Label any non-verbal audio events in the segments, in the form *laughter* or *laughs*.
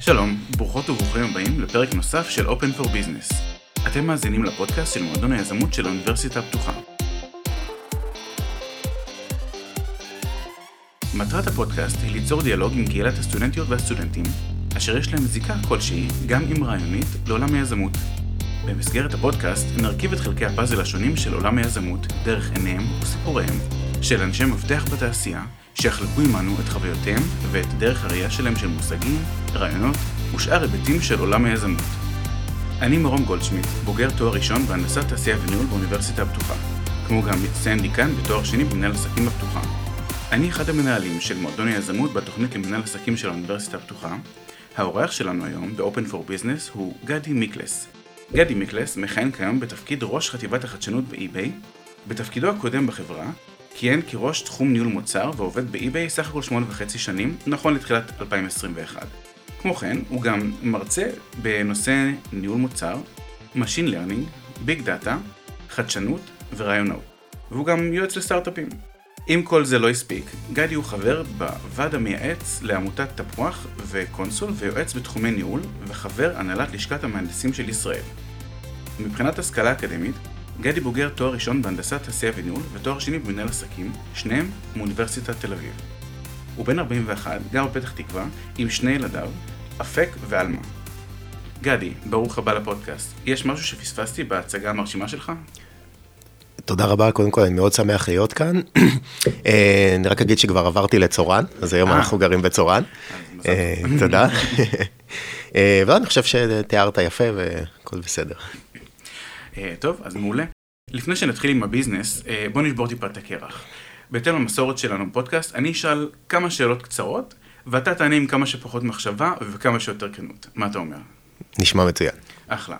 שלום, ברוכות וברוכים הבאים לפרק נוסף של Open for Business. אתם מאזינים לפודקאסט של מועדון היזמות של האוניברסיטה הפתוחה. מטרת הפודקאסט היא ליצור דיאלוג עם קהילת הסטודנטיות והסטודנטים, אשר יש להם זיקה כלשהי, גם אם רעיונית, לעולם היזמות. במסגרת הפודקאסט נרכיב את חלקי הפאזל השונים של עולם היזמות דרך עיניהם וסיפוריהם של אנשי מפתח בתעשייה, שיחלקו עמנו את חוויותיהם ואת דרך הראייה שלהם של מושגים, רעיונות ושאר היבטים של עולם היזמות. אני מרום גולדשמיט, בוגר תואר ראשון בהנדסת תעשייה וניהול באוניברסיטה הפתוחה, כמו גם מצטיין דיקן בתואר שני במנהל עסקים הפתוחה. אני אחד המנהלים של מועדון היזמות בתוכנית למנהל עסקים של האוניברסיטה הפתוחה. האורח שלנו היום ב-Open for Business הוא גדי מיקלס. גדי מיקלס מכהן כיום בתפקיד ראש חטיבת החדשנות באי-ביי. בתפקידו הקודם בחברה, כיהן כראש תחום ניהול מוצר ועובד באי-ביי סך הכל שמונה וחצי שנים, נכון לתחילת 2021. כמו כן, הוא גם מרצה בנושא ניהול מוצר, Machine Learning, Big Data, חדשנות ורעיונות. והוא גם יועץ לסטארט-אפים. אם כל זה לא הספיק, גדי הוא חבר בוועד המייעץ לעמותת תפוח וקונסול ויועץ בתחומי ניהול וחבר הנהלת לשכת המהנדסים של ישראל. מבחינת השכלה אקדמית, גדי בוגר תואר ראשון בהנדסת תעשייה וניהול ותואר שני במנהל עסקים, שניהם מאוניברסיטת תל אביב. הוא בן 41, גר בפתח תקווה, עם שני ילדיו, אפק ועלמה. גדי, ברוך הבא לפודקאסט. יש משהו שפספסתי בהצגה המרשימה שלך? תודה רבה, קודם כל אני מאוד שמח להיות כאן. *clears throat* אה, אני רק אגיד שכבר עברתי לצורן, אז היום אה. אנחנו גרים בצורן. אה, תודה. *laughs* ואני חושב שתיארת יפה והכל בסדר. אה, טוב, אז מעולה. לפני שנתחיל עם הביזנס, אה, בוא נשבור טיפה את הקרח. בהתאם למסורת שלנו בפודקאסט, אני אשאל כמה שאלות קצרות, ואתה תענה עם כמה שפחות מחשבה וכמה שיותר כנות. מה אתה אומר? נשמע מצוין. אחלה.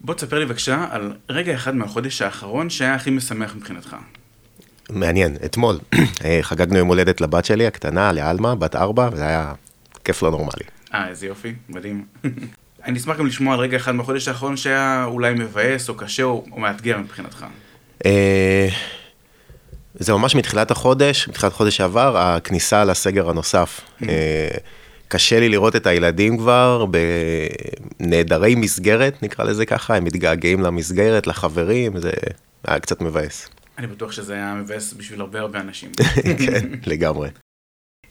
בוא תספר לי בבקשה על רגע אחד מהחודש האחרון שהיה הכי משמח מבחינתך. מעניין, אתמול אה, חגגנו יום הולדת לבת שלי הקטנה, לעלמה, בת ארבע, וזה היה כיף לא נורמלי. אה, איזה יופי, מדהים. אני אשמח גם לשמוע על רגע אחד מהחודש האחרון שהיה אולי מבאס או קשה או, או מאתגר מבחינתך. אה, זה ממש מתחילת החודש, מתחילת החודש שעבר, הכניסה לסגר הנוסף. אה, קשה לי לראות את הילדים כבר בנעדרי מסגרת, נקרא לזה ככה, הם מתגעגעים למסגרת, לחברים, זה היה קצת מבאס. אני בטוח שזה היה מבאס בשביל הרבה הרבה אנשים. *laughs* כן, לגמרי.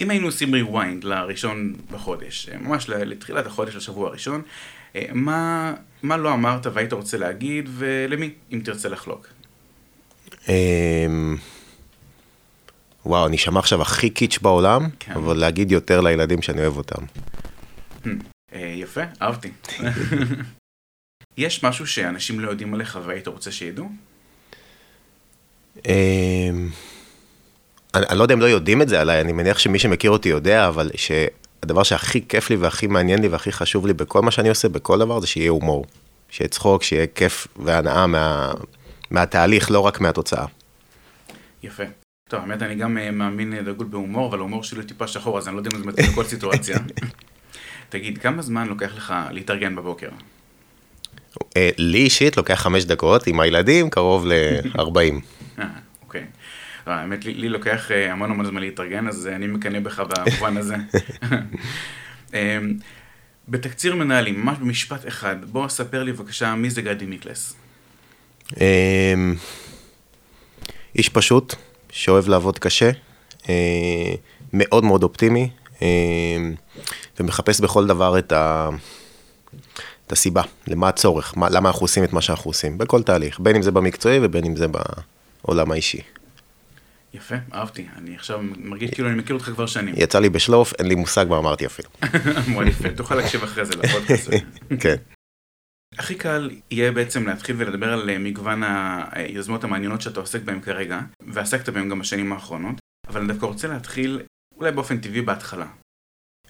אם היינו עושים rewind לראשון בחודש, אה, ממש לתחילת החודש, לשבוע הראשון, אה, מה, מה לא אמרת והיית רוצה להגיד ולמי, אם תרצה לחלוק? אמ, וואו, אני אשמע עכשיו הכי קיץ' בעולם, כן. אבל להגיד יותר לילדים שאני אוהב אותם. אה, יפה, אהבתי. *laughs* יש משהו שאנשים לא יודעים עליך והיית רוצה שידעו? אני, אני לא יודע אם לא יודעים את זה עליי, אני מניח שמי שמכיר אותי יודע, אבל שהדבר שהכי כיף לי והכי מעניין לי והכי חשוב לי בכל מה שאני עושה, בכל דבר, זה שיהיה הומור. שיהיה צחוק, שיהיה כיף והנאה מה, מהתהליך, לא רק מהתוצאה. יפה. טוב, האמת, אני גם אה, מאמין אה, דגול בהומור, אבל ההומור שלי טיפה שחור, אז אני לא יודע אם זה מתאים לכל סיטואציה. *laughs* תגיד, כמה זמן לוקח לך להתארגן בבוקר? אה, לי אישית לוקח חמש דקות, עם הילדים קרוב ל-40. לא, האמת, לי, לי לוקח אה, המון המון זמן להתארגן, אז אה, אני מקנא בך במובן הזה. *laughs* אה, בתקציר מנהלים, ממש במשפט אחד, בוא ספר לי בבקשה מי זה גדי מיקלס. אמ, איש פשוט, שאוהב לעבוד קשה, אה, מאוד מאוד אופטימי, אה, ומחפש בכל דבר את, ה, את הסיבה, למה הצורך, מה, למה אנחנו עושים את מה שאנחנו עושים, בכל תהליך, בין אם זה במקצועי ובין אם זה בעולם האישי. יפה, אהבתי. אני עכשיו מרגיש כאילו אני מכיר אותך כבר שנים. יצא לי בשלוף, אין לי מושג מה אמרתי אפילו. *laughs* מאוד יפה, תוכל להקשיב אחרי זה לפודקאסט. *laughs* כן. הכי קל יהיה בעצם להתחיל ולדבר על אה, מגוון היוזמות המעניינות שאתה עוסק בהן כרגע, ועסקת בהן גם בשנים האחרונות, אבל אני דווקא רוצה להתחיל אולי באופן טבעי בהתחלה.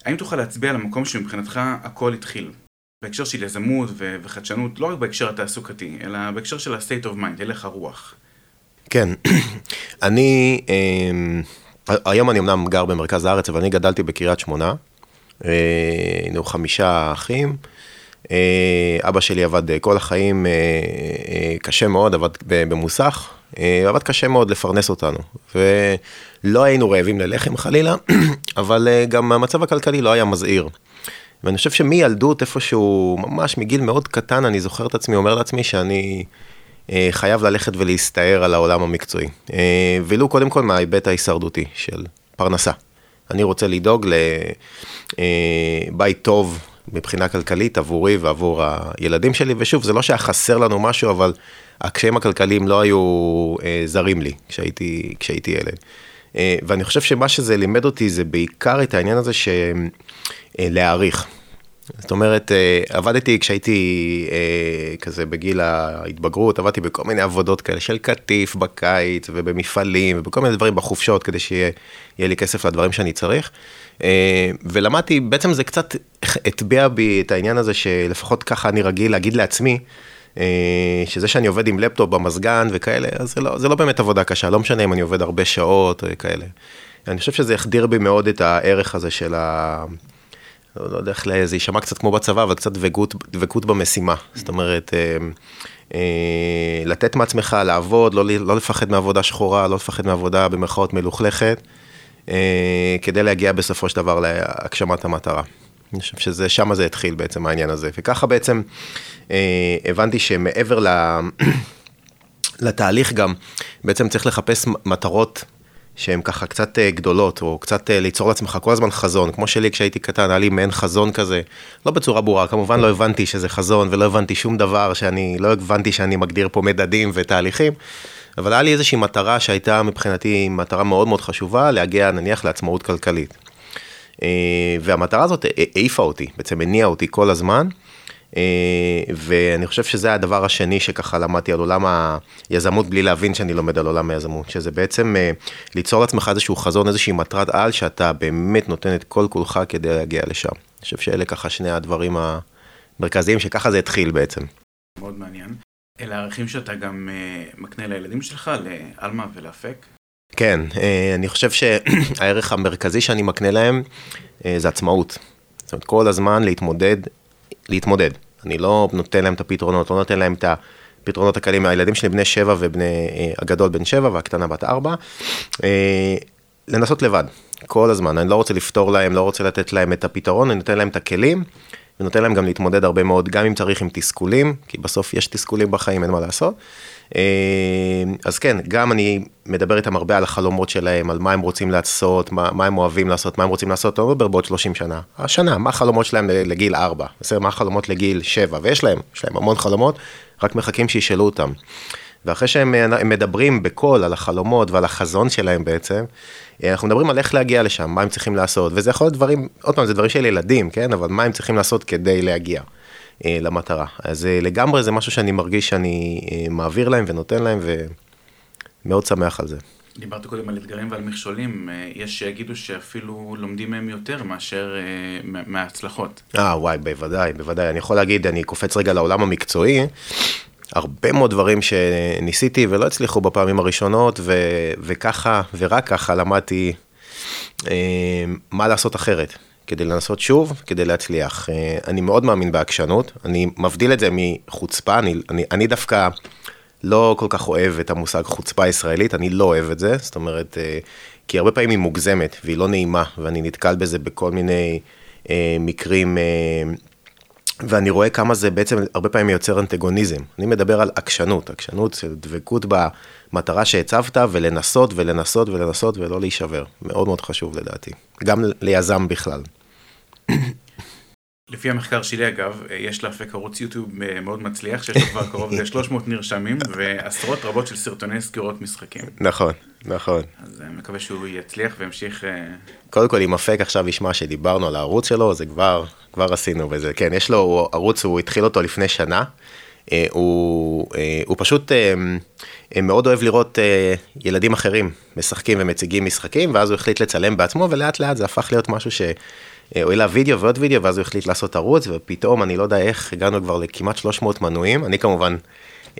האם תוכל להצביע על המקום שמבחינתך הכל התחיל? בהקשר של יזמות וחדשנות, לא רק בהקשר התעסוקתי, אלא בהקשר של ה-state of mind, הלך הרוח. כן, *clears throat* אני, אמ, היום אני אמנם גר במרכז הארץ, אבל אני גדלתי בקריית שמונה. אה, היינו חמישה אחים. אה, אבא שלי עבד אה, כל החיים קשה מאוד, עבד במוסך, עבד קשה מאוד לפרנס אותנו. ולא היינו רעבים ללחם חלילה, *clears throat* אבל גם המצב הכלכלי לא היה מזהיר. ואני חושב שמילדות איפשהו, ממש מגיל מאוד קטן, אני זוכר את עצמי, אומר לעצמי שאני חייב ללכת ולהסתער על העולם המקצועי. אה, ולו קודם כל מההיבט ההישרדותי של פרנסה. אני רוצה לדאוג לבית טוב מבחינה כלכלית עבורי ועבור הילדים שלי, ושוב, זה לא שהיה חסר לנו משהו, אבל הקשיים הכלכליים לא היו אה, זרים לי כשהייתי, כשהייתי ילד. אה, ואני חושב שמה שזה לימד אותי זה בעיקר את העניין הזה של אה, להעריך. זאת אומרת, אה, עבדתי כשהייתי אה, כזה בגיל ההתבגרות, עבדתי בכל מיני עבודות כאלה של קטיף בקיץ ובמפעלים ובכל מיני דברים בחופשות כדי שיהיה לי כסף לדברים שאני צריך. אה, ולמדתי, בעצם זה קצת הטביע בי את העניין הזה שלפחות ככה אני רגיל להגיד לעצמי, שזה שאני עובד עם לפטופ במזגן וכאלה, אז זה לא, זה לא באמת עבודה קשה, לא משנה אם אני עובד הרבה שעות וכאלה. אני חושב שזה החדיר בי מאוד את הערך הזה של ה... לא, לא יודע איך, זה יישמע קצת כמו בצבא, אבל קצת דבקות, דבקות במשימה. זאת אומרת, אה, אה, לתת מעצמך, לעבוד, לא, לא לפחד מעבודה שחורה, לא לפחד מעבודה במרכאות מלוכלכת, אה, כדי להגיע בסופו של דבר להגשמת המטרה. אני חושב שזה, שם זה התחיל בעצם העניין הזה. וככה בעצם אה, הבנתי שמעבר ל... *clears throat* לתהליך גם, בעצם צריך לחפש מטרות שהן ככה קצת אה, גדולות, או קצת אה, ליצור לעצמך כל הזמן חזון, כמו שלי כשהייתי קטן, היה לי מעין חזון כזה, לא בצורה ברורה, כמובן לא הבנתי שזה חזון, ולא הבנתי שום דבר שאני, לא הבנתי שאני מגדיר פה מדדים ותהליכים, אבל היה לי איזושהי מטרה שהייתה מבחינתי מטרה מאוד מאוד חשובה, להגיע נניח לעצמאות כלכלית. אה, והמטרה הזאת העיפה אותי, בעצם הניעה אותי כל הזמן. אה, ואני חושב שזה הדבר השני שככה למדתי על עולם היזמות בלי להבין שאני לומד על עולם היזמות, שזה בעצם אה, ליצור לעצמך איזשהו חזון, איזושהי מטרת על, שאתה באמת נותן את כל כולך כדי להגיע לשם. אני חושב שאלה ככה שני הדברים המרכזיים, שככה זה התחיל בעצם. מאוד מעניין. אלה הערכים שאתה גם אה, מקנה לילדים שלך, לאלמה ולאפק? כן, אני חושב שהערך המרכזי שאני מקנה להם זה עצמאות. זאת אומרת, כל הזמן להתמודד להתמודד. אני לא נותן להם את הפתרונות, לא נותן להם את הפתרונות הקלים. הילדים שלי בני שבע ובני, אה, הגדול בן שבע והקטנה בת ארבע. אה, לנסות לבד, כל הזמן. אני לא רוצה לפתור להם, לא רוצה לתת להם את הפתרון, אני נותן להם את הכלים. ונותן להם גם להתמודד הרבה מאוד, גם אם צריך עם תסכולים, כי בסוף יש תסכולים בחיים, אין מה לעשות. אה, אז כן, גם אני מדבר איתם הרבה על החלומות שלהם, על מה הם רוצים לעשות, מה, מה הם אוהבים לעשות, מה הם רוצים לעשות, לא מדבר בעוד 30 שנה. השנה, מה החלומות שלהם לגיל 4, בסדר, מה החלומות לגיל 7, ויש להם, יש להם המון חלומות, רק מחכים שישאלו אותם. ואחרי שהם מדברים בקול על החלומות ועל החזון שלהם בעצם, אה, אנחנו מדברים על איך להגיע לשם, מה הם צריכים לעשות, וזה יכול להיות דברים, עוד פעם, זה דברים של ילדים, כן, אבל מה הם צריכים לעשות כדי להגיע. אה, למטרה. אז אה, לגמרי זה משהו שאני מרגיש שאני אה, מעביר להם ונותן להם ומאוד שמח על זה. דיברת קודם על אתגרים ועל מכשולים, יש שיגידו שאפילו לומדים מהם יותר מאשר מההצלחות. אה, וואי, בוודאי, בוודאי. אני יכול להגיד, אני קופץ רגע לעולם המקצועי, הרבה מאוד דברים שניסיתי ולא הצליחו בפעמים הראשונות, ו- וככה, ורק ככה למדתי אה, מה לעשות אחרת. כדי לנסות שוב, כדי להצליח. אה, אני מאוד מאמין בעקשנות, אני מבדיל את זה מחוצפה, אני, אני, אני דווקא לא כל כך אוהב את המושג חוצפה ישראלית, אני לא אוהב את זה, זאת אומרת, אה, כי הרבה פעמים היא מוגזמת והיא לא נעימה, ואני נתקל בזה בכל מיני אה, מקרים, ואני רואה כמה זה בעצם הרבה פעמים יוצר אנטגוניזם. אני מדבר על עקשנות, עקשנות של דבקות במטרה שהצבת, ולנסות ולנסות ולנסות ולא להישבר. מאוד מאוד חשוב לדעתי, גם ליזם בכלל. לפי המחקר שלי אגב, יש לאפק ערוץ יוטיוב מאוד מצליח, שיש לו כבר קרוב ל-300 נרשמים ועשרות רבות של סרטוני סגירות משחקים. נכון, נכון. אז אני מקווה שהוא יצליח וימשיך... אה, קודם כל, אם אפק עכשיו ישמע שדיברנו על הערוץ שלו, זה כבר, כבר עשינו בזה. כן, יש לו ערוץ, הוא התחיל אותו לפני שנה. אה, הוא, אה, הוא פשוט מאוד אוהב לראות ילדים אחרים משחקים ומציגים משחקים, ואז הוא החליט לצלם בעצמו, ולאט לאט זה הפך להיות משהו ש... הוא העלה וידאו ועוד וידאו, ואז הוא החליט לעשות ערוץ, ופתאום, אני לא יודע איך, הגענו כבר לכמעט 300 מנויים. אני כמובן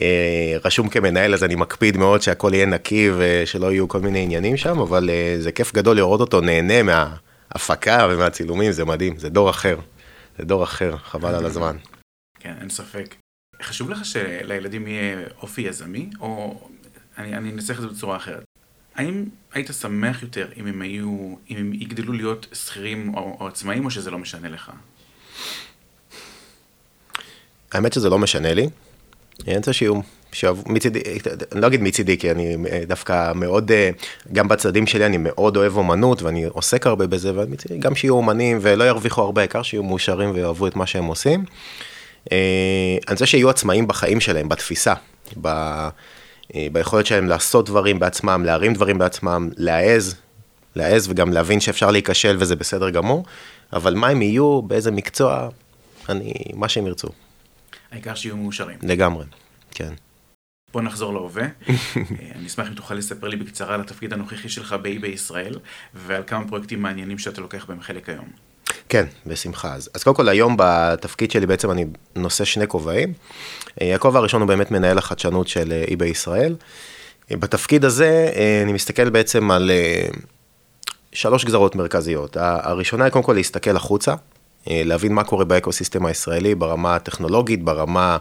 אה, רשום כמנהל, אז אני מקפיד מאוד שהכל יהיה נקי ושלא יהיו כל מיני עניינים שם, אבל אה, זה כיף גדול לראות אותו נהנה מההפקה ומהצילומים, זה מדהים, זה דור אחר. זה דור אחר, חבל על הזמן. כן, אין ספק. חשוב לך שלילדים יהיה אופי יזמי, או אני, אנסח את זה בצורה אחרת. האם היית שמח יותר אם הם היו, אם הם יגדלו להיות שכירים או, או עצמאים, או שזה לא משנה לך? האמת שזה לא משנה לי. אני רוצה שיהיו מצידי, אני לא אגיד מצידי, כי אני דווקא מאוד, גם בצדדים שלי אני מאוד אוהב אומנות ואני עוסק הרבה בזה, ומצידי גם שיהיו אומנים ולא ירוויחו הרבה, העיקר שיהיו מאושרים ויאהבו את מה שהם עושים. אני רוצה שיהיו עצמאים בחיים שלהם, בתפיסה, ב... ביכולת שלהם לעשות דברים בעצמם, להרים דברים בעצמם, להעז, להעז וגם להבין שאפשר להיכשל וזה בסדר גמור, אבל מה הם יהיו, באיזה מקצוע, אני, מה שהם ירצו. העיקר שיהיו מאושרים. לגמרי, כן. בוא נחזור להווה. אני אשמח אם תוכל לספר לי בקצרה על התפקיד הנוכחי שלך באי בישראל, ועל כמה פרויקטים מעניינים שאתה לוקח בהם חלק היום. כן, בשמחה. אז, אז קודם כל היום בתפקיד שלי בעצם אני נושא שני כובעים. הכובע הראשון הוא באמת מנהל החדשנות של eBay ישראל. בתפקיד הזה אני מסתכל בעצם על שלוש גזרות מרכזיות. הראשונה היא קודם כל להסתכל החוצה, להבין מה קורה באקוסיסטם הישראלי ברמה הטכנולוגית, ברמה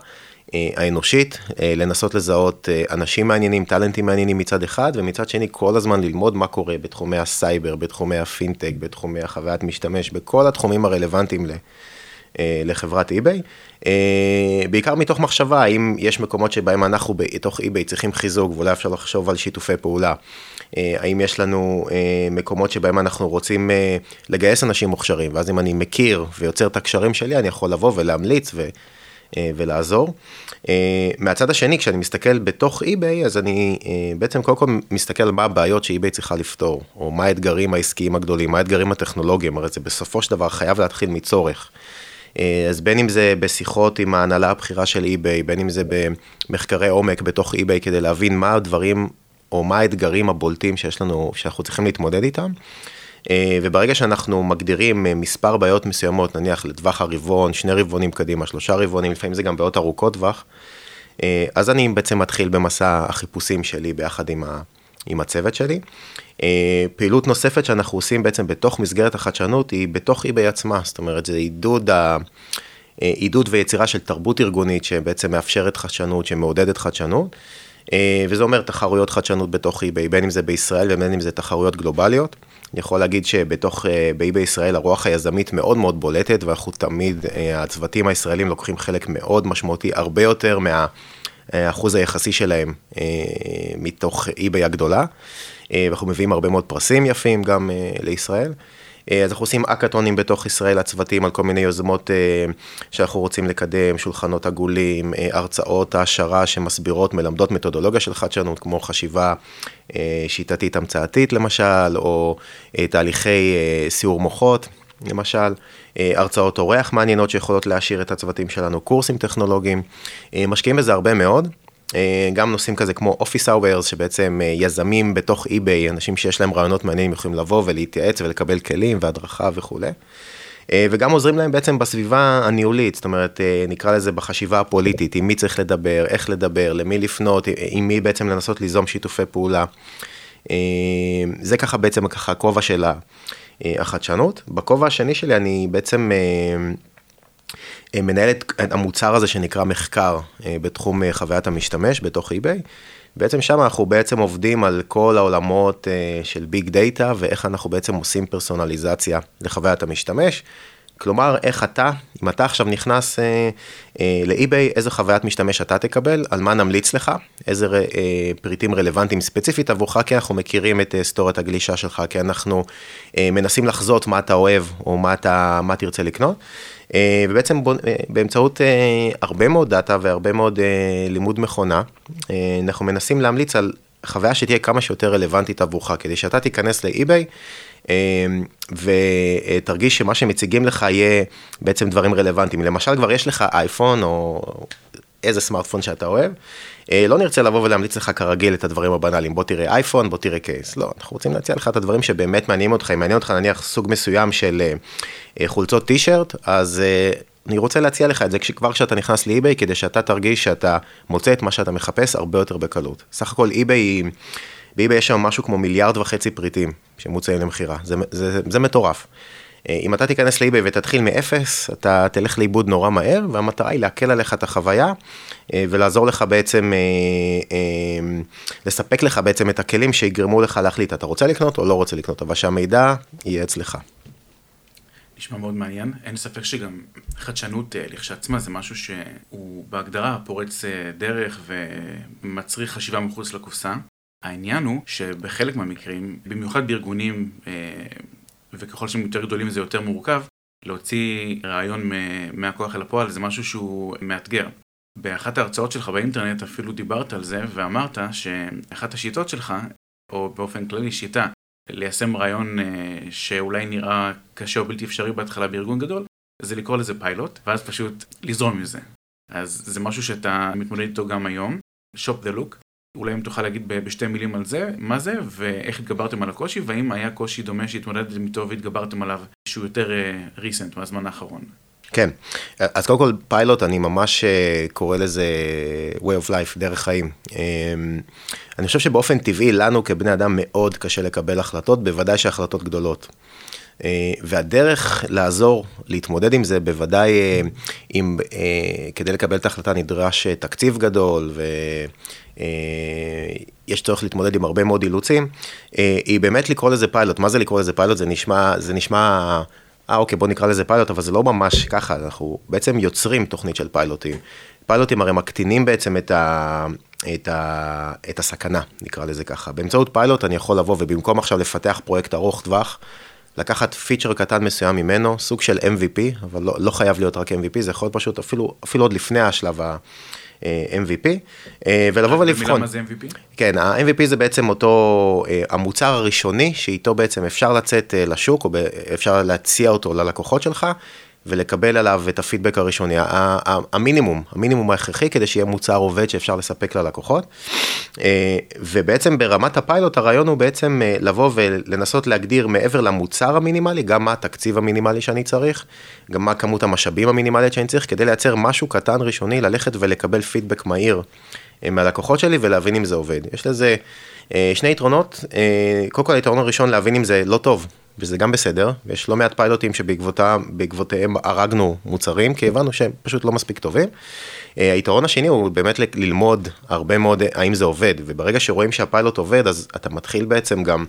האנושית, לנסות לזהות אנשים מעניינים, טאלנטים מעניינים מצד אחד, ומצד שני כל הזמן ללמוד מה קורה בתחומי הסייבר, בתחומי הפינטק, בתחומי החוויית משתמש, בכל התחומים הרלוונטיים לחברת eBay. בעיקר מתוך מחשבה, האם יש מקומות שבהם אנחנו בתוך eBay צריכים חיזוק, ואולי אפשר לחשוב על שיתופי פעולה. האם יש לנו מקומות שבהם אנחנו רוצים לגייס אנשים מוכשרים, ואז אם אני מכיר ויוצר את הקשרים שלי, אני יכול לבוא ולהמליץ ו... ולעזור. מהצד השני, כשאני מסתכל בתוך eBay, אז אני בעצם קודם כל מסתכל מה הבעיות שאי-ביי צריכה לפתור, או מה האתגרים העסקיים הגדולים, מה האתגרים הטכנולוגיים, הרי זה בסופו של דבר חייב להתחיל מצורך. אז בין אם זה בשיחות עם ההנהלה הבכירה של eBay, בין אם זה במחקרי עומק בתוך eBay כדי להבין מה הדברים או מה האתגרים הבולטים שיש לנו, שאנחנו צריכים להתמודד איתם. וברגע שאנחנו מגדירים מספר בעיות מסוימות, נניח לטווח הרבעון, שני רבעונים קדימה, שלושה רבעונים, לפעמים זה גם בעיות ארוכות טווח, אז אני בעצם מתחיל במסע החיפושים שלי ביחד עם, ה, עם הצוות שלי. פעילות נוספת שאנחנו עושים בעצם בתוך מסגרת החדשנות היא בתוך eBay עצמה, זאת אומרת זה עידוד, ה, עידוד ויצירה של תרבות ארגונית שבעצם מאפשרת חדשנות, שמעודדת חדשנות. וזה אומר תחרויות חדשנות בתוך eBay, בין אם זה בישראל ובין אם זה תחרויות גלובליות. אני יכול להגיד שבתוך, באי בישראל הרוח היזמית מאוד מאוד בולטת, ואנחנו תמיד, הצוותים הישראלים לוקחים חלק מאוד משמעותי, הרבה יותר מהאחוז היחסי שלהם מתוך eBay הגדולה, ואנחנו מביאים הרבה מאוד פרסים יפים גם לישראל. אז אנחנו עושים אקאטונים בתוך ישראל, הצוותים, על כל מיני יוזמות שאנחנו רוצים לקדם, שולחנות עגולים, הרצאות העשרה שמסבירות, מלמדות מתודולוגיה של חדשנות, כמו חשיבה שיטתית המצאתית למשל, או תהליכי סיור מוחות, למשל, הרצאות אורח מעניינות שיכולות להעשיר את הצוותים שלנו, קורסים טכנולוגיים, משקיעים בזה הרבה מאוד. גם נושאים כזה כמו Office Hours, שבעצם יזמים בתוך eBay, אנשים שיש להם רעיונות מעניינים יכולים לבוא ולהתייעץ ולקבל כלים והדרכה וכולי. וגם עוזרים להם בעצם בסביבה הניהולית, זאת אומרת, נקרא לזה בחשיבה הפוליטית, עם מי צריך לדבר, איך לדבר, למי לפנות, עם מי בעצם לנסות ליזום שיתופי פעולה. זה ככה בעצם ככה הכובע של החדשנות. בכובע השני שלי אני בעצם... מנהל את המוצר הזה שנקרא מחקר בתחום חוויית המשתמש בתוך eBay. בעצם שם אנחנו בעצם עובדים על כל העולמות של big data ואיך אנחנו בעצם עושים פרסונליזציה לחוויית המשתמש. כלומר, איך אתה, אם אתה עכשיו נכנס ל eBay, איזה חוויית משתמש אתה תקבל, על מה נמליץ לך, איזה פריטים רלוונטיים ספציפית עבורך, כי אנחנו מכירים את היסטוריית הגלישה שלך, כי אנחנו מנסים לחזות מה אתה אוהב או מה, אתה, מה תרצה לקנות. ובעצם באמצעות הרבה מאוד data והרבה מאוד לימוד מכונה, אנחנו מנסים להמליץ על חוויה שתהיה כמה שיותר רלוונטית עבורך, כדי שאתה תיכנס לאי-ביי ותרגיש שמה שמציגים לך יהיה בעצם דברים רלוונטיים. למשל, כבר יש לך אייפון או איזה סמארטפון שאתה אוהב, לא נרצה לבוא ולהמליץ לך כרגיל את הדברים הבנאליים, בוא תראה אייפון, בוא תראה קייס, לא, אנחנו רוצים להציע לך את הדברים שבאמת מעניינים אותך, אם מעניין אותך נניח סוג מסוים של חולצות טישרט, אז אני רוצה להציע לך את זה כבר כשאתה נכנס לאי-ביי, כדי שאתה תרגיש שאתה מוצא את מה שאתה מחפש הרבה יותר בקלות. סך הכל אי-ביי, באי-ביי יש שם משהו כמו מיליארד וחצי פריטים שמוצאים למכירה, זה, זה, זה מטורף. אם אתה תיכנס לאי-ביי ותתחיל מאפס, אתה תלך לאיבוד נורא מהר, והמטרה היא להקל עליך את החוויה, ולעזור לך בעצם, לספק לך בעצם את הכלים שיגרמו לך להחליט, אתה רוצה לקנות או לא רוצה לקנות, אבל שהמידע יהיה אצלך. נשמע מאוד מעניין. אין ספק שגם חדשנות אה, לכשעצמה זה משהו שהוא בהגדרה פורץ אה, דרך ומצריך חשיבה מחוץ לקופסה. העניין הוא שבחלק מהמקרים, במיוחד בארגונים, אה, וככל שהם יותר גדולים זה יותר מורכב, להוציא רעיון מהכוח אל הפועל זה משהו שהוא מאתגר. באחת ההרצאות שלך באינטרנט אפילו דיברת על זה ואמרת שאחת השיטות שלך, או באופן כללי שיטה, ליישם רעיון אה, שאולי נראה קשה או בלתי אפשרי בהתחלה בארגון גדול, זה לקרוא לזה פיילוט, ואז פשוט לזרום עם זה. אז זה משהו שאתה מתמודד איתו גם היום, shop the look. אולי אם תוכל להגיד בשתי מילים על זה, מה זה, ואיך התגברתם על הקושי, והאם היה קושי דומה שהתמודדתם איתו והתגברתם עליו, שהוא יותר ריסנט אה, מהזמן האחרון. כן, אז קודם כל פיילוט, אני ממש אה, קורא לזה way of life, דרך חיים. אמ, אני חושב שבאופן טבעי, לנו כבני אדם מאוד קשה לקבל החלטות, בוודאי שהחלטות גדולות. אה, והדרך לעזור להתמודד עם זה, בוודאי אה, אם כדי לקבל את ההחלטה נדרש תקציב גדול ויש צורך להתמודד עם הרבה מאוד אילוצים, היא באמת לקרוא לזה פיילוט. מה זה לקרוא לזה פיילוט? זה נשמע, זה נשמע אה אוקיי בוא נקרא לזה פיילוט, אבל זה לא ממש ככה, אנחנו בעצם יוצרים תוכנית של פיילוטים. פיילוטים הרי מקטינים בעצם את, ה, את, ה, את הסכנה, נקרא לזה ככה. באמצעות פיילוט אני יכול לבוא ובמקום עכשיו לפתח פרויקט ארוך טווח, לקחת פיצ'ר קטן מסוים ממנו, סוג של MVP, אבל לא, לא חייב להיות רק MVP, זה יכול להיות פשוט אפילו, אפילו עוד לפני השלב ה... MVP, אה, ולבוא ולבחון. במילה מה זה MVP? כן, ה-MVP זה בעצם אותו, אה, המוצר הראשוני, שאיתו בעצם אפשר לצאת אה, לשוק, או אפשר להציע אותו ללקוחות שלך, ולקבל עליו את הפידבק הראשוני, המינימום, המינימום ההכרחי כדי שיהיה מוצר עובד שאפשר לספק ללקוחות. אה, ובעצם ברמת הפיילוט הרעיון הוא בעצם אה, לבוא ולנסות להגדיר מעבר למוצר המינימלי, גם מה התקציב המינימלי שאני צריך, גם מה כמות המשאבים המינימלית שאני צריך, כדי לייצר משהו קטן ראשוני, ללכת ולקבל פידבק מהיר אה, מהלקוחות שלי ולהבין אם זה עובד. יש לזה שני יתרונות, קודם כל היתרון הראשון להבין אם זה לא טוב, וזה גם בסדר, ויש לא מעט פיילוטים שבעקבותיהם הרגנו מוצרים, כי הבנו שהם פשוט לא מספיק טובים. אה, היתרון השני הוא באמת ללמוד הרבה מאוד אה, האם זה עובד, וברגע שרואים שהפיילוט עובד, אז אתה מתחיל בעצם גם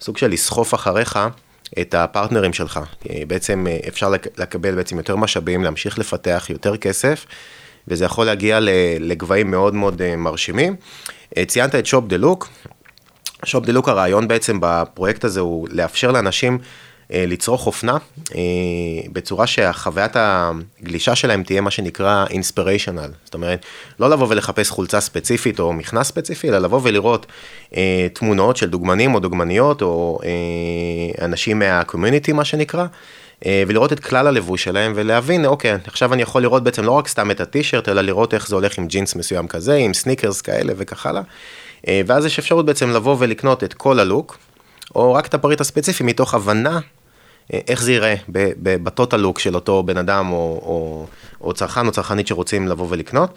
סוג של לסחוף אחריך את הפרטנרים שלך. בעצם אה, אפשר לקבל בעצם יותר משאבים, להמשיך לפתח יותר כסף, וזה יכול להגיע לגבהים מאוד מאוד מרשימים. ציינת את שופ דה לוק, שופ דה לוק הרעיון בעצם בפרויקט הזה הוא לאפשר לאנשים אה, לצרוך אופנה אה, בצורה שהחוויית הגלישה שלהם תהיה מה שנקרא אינספיריישנל. זאת אומרת, לא לבוא ולחפש חולצה ספציפית או מכנס ספציפי, אלא לבוא ולראות אה, תמונות של דוגמנים או דוגמניות או אה, אנשים מה community מה שנקרא. אה, ולראות את כלל הלבוש שלהם ולהבין, אוקיי, עכשיו אני יכול לראות בעצם לא רק סתם את הטישרט, אלא לראות איך זה הולך עם ג'ינס מסוים כזה, עם סניקרס כאלה וכך הלאה. אה, ואז יש אפשרות בעצם לבוא ולקנות את כל ה look, או רק את הפריט הספציפי מתוך הבנה אה, איך זה ייראה ב total look של אותו בן אדם או, או, או צרכן או צרכנית שרוצים לבוא ולקנות.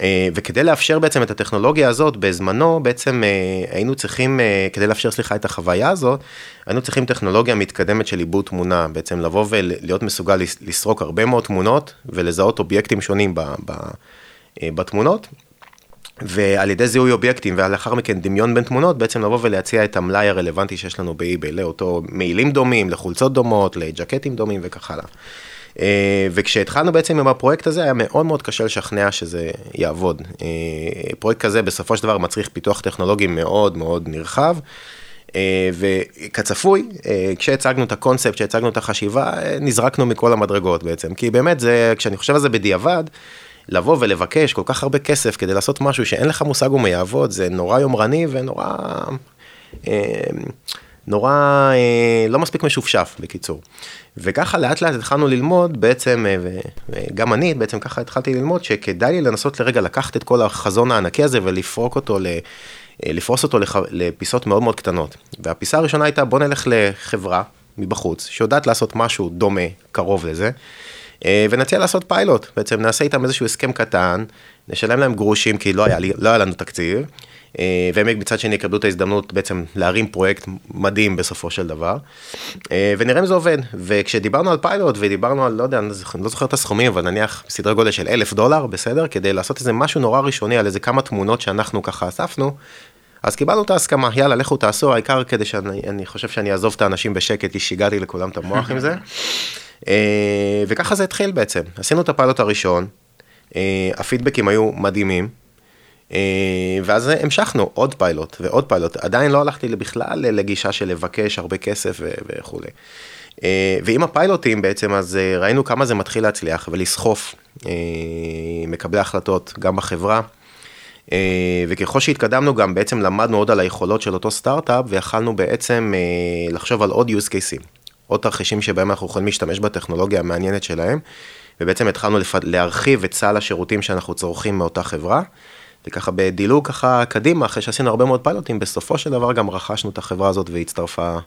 אה, וכדי לאפשר בעצם את הטכנולוגיה הזאת, בזמנו בעצם היינו צריכים, כדי לאפשר סליחה את החוויה הזאת, היינו צריכים טכנולוגיה מתקדמת של עיבוד תמונה, בעצם לבוא ולהיות מסוגל לסרוק הרבה מאוד תמונות ולזהות אובייקטים שונים בתמונות. ועל ידי זיהוי אובייקטים ולאחר מכן דמיון בין תמונות, בעצם לבוא ולהציע את המלאי הרלוונטי שיש לנו באי-ביי לאותו מעילים דומים, לחולצות דומות, לג'קטים דומים וכך הלאה. אה, וכשהתחלנו בעצם עם הפרויקט הזה היה מאוד מאוד קשה לשכנע שזה יעבוד. אה, פרויקט כזה בסופו של דבר מצריך פיתוח טכנולוגי מאוד מאוד נרחב. אה, וכצפוי, כשהצגנו את הקונספט, כשהצגנו את החשיבה, נזרקנו מכל המדרגות בעצם, כי באמת זה, כשאני חושב על זה בדיעבד, לבוא ולבקש כל כך הרבה כסף כדי לעשות משהו שאין לך מושג הוא יעבוד, זה נורא יומרני ונורא... אה, נורא אה, לא מספיק משופשף בקיצור. וככה לאט לאט התחלנו ללמוד בעצם, אה, וגם אני בעצם ככה התחלתי ללמוד שכדאי לי לנסות לרגע לקחת את כל החזון הענקי הזה ולפרוק אותו, לפרוס אותו לפיסות מאוד מאוד קטנות. והפיסה הראשונה הייתה בוא נלך לחברה מבחוץ שיודעת לעשות משהו דומה, קרוב לזה. אה, ונציע לעשות פיילוט, בעצם נעשה איתם איזשהו הסכם קטן, נשלם להם גרושים כי לא היה, לא היה לנו תקציב, אה, והם מצד שני יקבלו את ההזדמנות בעצם להרים פרויקט מדהים בסופו של דבר, אה, ונראה אם זה עובד. וכשדיברנו על פיילוט ודיברנו על, לא יודע, אני לא זוכר את הסכומים, אבל נניח סדרי גודל של אלף דולר, בסדר? כדי לעשות איזה משהו נורא ראשוני על איזה כמה תמונות שאנחנו ככה אספנו, אז קיבלנו את ההסכמה, יאללה, לכו תעשו, העיקר כדי שאני חושב שאני אעזוב את האנשים בשקט, כי שיגעתי לכולם את המוח עם זה. *laughs* וככה זה התחיל בעצם. עשינו את הפיילוט הראשון, הפידבקים היו מדהימים. ואז המשכנו עוד פיילוט ועוד פיילוט, עדיין לא הלכתי בכלל לגישה של לבקש הרבה כסף וכולי. ועם הפיילוטים בעצם אז ראינו כמה זה מתחיל להצליח ולסחוף מקבלי החלטות גם בחברה. אה, וככל שהתקדמנו גם בעצם למדנו עוד על היכולות של אותו סטארט-אפ ויכלנו בעצם אה, לחשוב על עוד use cases, עוד תרחישים שבהם אנחנו יכולים להשתמש בטכנולוגיה המעניינת שלהם, ובעצם התחלנו לפ... להרחיב את סל השירותים שאנחנו צורכים מאותה חברה, וככה בדילוג ככה קדימה, אחרי שעשינו הרבה מאוד פיילוטים, בסופו של דבר גם רכשנו את החברה הזאת והצטרפה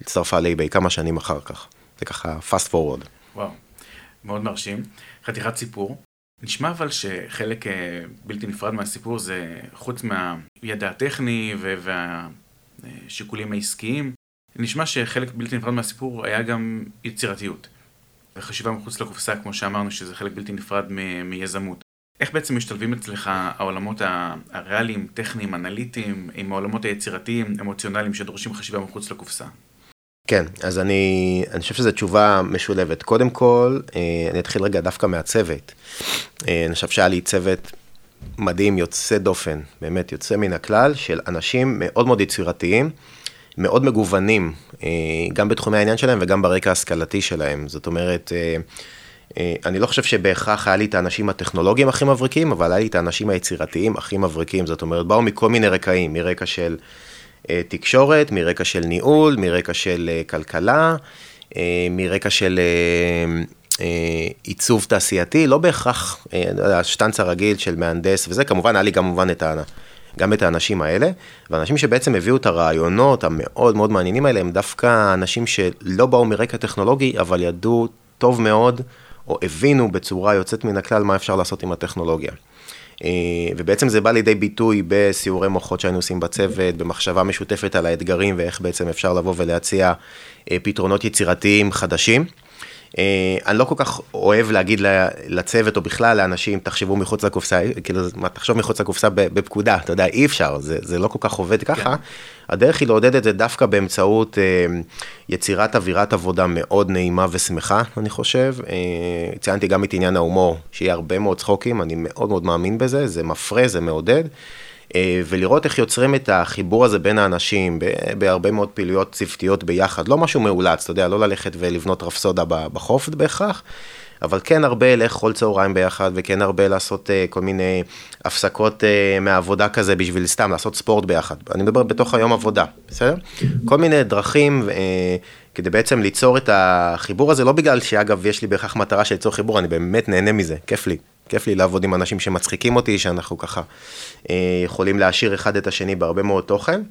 הצטרפה לאיביי כמה שנים אחר כך. זה ככה fast forward. וואו, מאוד מרשים. חתיכת סיפור. נשמע אבל שחלק אה, בלתי נפרד מהסיפור זה, חוץ מהידע הטכני והשיקולים העסקיים, נשמע שחלק בלתי נפרד מהסיפור היה גם יצירתיות. וחשיבה מחוץ לקופסה, כמו שאמרנו, שזה חלק בלתי נפרד מיזמות. איך בעצם משתלבים אצלך העולמות הריאליים, טכניים, אנליטיים, עם העולמות היצירתיים, אמוציונליים, שדורשים חשיבה מחוץ לקופסה? כן, אז אני, אני חושב שזו תשובה משולבת. קודם כל, אה, אני אתחיל רגע דווקא מהצוות. אה, אני חושב שהיה לי צוות מדהים, יוצא דופן, באמת יוצא מן הכלל, של אנשים מאוד מאוד יצירתיים, מאוד מגוונים, אה, גם בתחומי העניין שלהם וגם ברקע ההשכלתי שלהם. זאת אומרת, אני לא חושב שבהכרח היה לי את האנשים הטכנולוגיים הכי מבריקים, אבל היה לי את האנשים היצירתיים הכי מבריקים. זאת אומרת, באו מכל מיני רקעים, מרקע של... אה, תקשורת, מרקע של ניהול, מרקע של אה, כלכלה, אה, מרקע של עיצוב תעשייתי, לא בהכרח השטנץ הרגיל של מהנדס וזה, כמובן היה לי כמובן את ה... גם את האנשים האלה, ואנשים שבעצם הביאו את הרעיונות המאוד מאוד מעניינים האלה, הם דווקא אנשים שלא באו מרקע טכנולוגי, אבל ידעו טוב מאוד, או הבינו בצורה יוצאת מן הכלל מה אפשר לעשות עם הטכנולוגיה. אה, ובעצם זה בא לידי ביטוי בסיורי מוחות שהיינו עושים בצוות, במחשבה משותפת על האתגרים ואיך בעצם אפשר לבוא ולהציע אה, פתרונות יצירתיים חדשים. אה, אני לא כל כך אוהב להגיד לצוות או בכלל לאנשים, תחשבו מחוץ לקופסה, כאילו, מה, תחשוב מחוץ לקופסה בפקודה, אתה יודע, אי אפשר, זה, זה לא כל כך עובד ככה. כן. הדרך היא לעודד את זה דווקא באמצעות אה, יצירת אווירת עבודה מאוד נעימה ושמחה, אני חושב. אה, ציינתי גם את עניין ההומור, שיהיה הרבה מאוד צחוקים, אני מאוד מאוד מאמין בזה, זה מפרה, זה מעודד. אה, ולראות איך יוצרים את החיבור הזה בין האנשים בהרבה מאוד פעילויות צוותיות ביחד, לא משהו מאולץ, אתה יודע, לא ללכת ולבנות רפסודה בחוף בהכרח, אבל כן הרבה לאכול צהריים ביחד, וכן הרבה לעשות uh, כל מיני הפסקות uh, מהעבודה כזה בשביל סתם לעשות ספורט ביחד. אני מדבר בתוך היום עבודה, בסדר? כל מיני דרכים uh, כדי בעצם ליצור את החיבור הזה, לא בגלל שאגב יש לי בהכרח מטרה של ליצור חיבור, אני באמת נהנה מזה, כיף לי. כיף לי לעבוד עם אנשים שמצחיקים אותי, שאנחנו ככה אה, יכולים להעשיר אחד את השני בהרבה מאוד תוכן.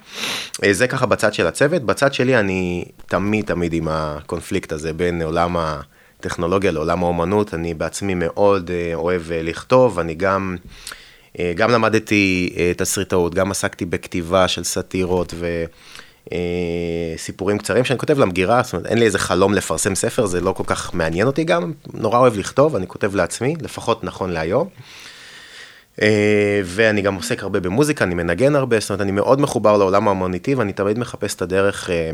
אה, זה ככה בצד של הצוות. בצד שלי אני תמיד תמיד עם הקונפליקט הזה בין עולם הטכנולוגיה לעולם האומנות. אני בעצמי מאוד אה, אוהב לכתוב, אני גם... גם למדתי תסריטאות, גם עסקתי בכתיבה של סאטירות ו... אה, סיפורים קצרים שאני כותב למגירה, זאת אומרת, אין לי איזה חלום לפרסם ספר, זה לא כל כך מעניין אותי גם, נורא אוהב לכתוב, אני כותב לעצמי, לפחות נכון להיום. אה, ואני גם עוסק הרבה במוזיקה, אני מנגן הרבה, זאת אומרת, אני מאוד מחובר לעולם האמניטי, ואני תמיד מחפש את הדרך אה,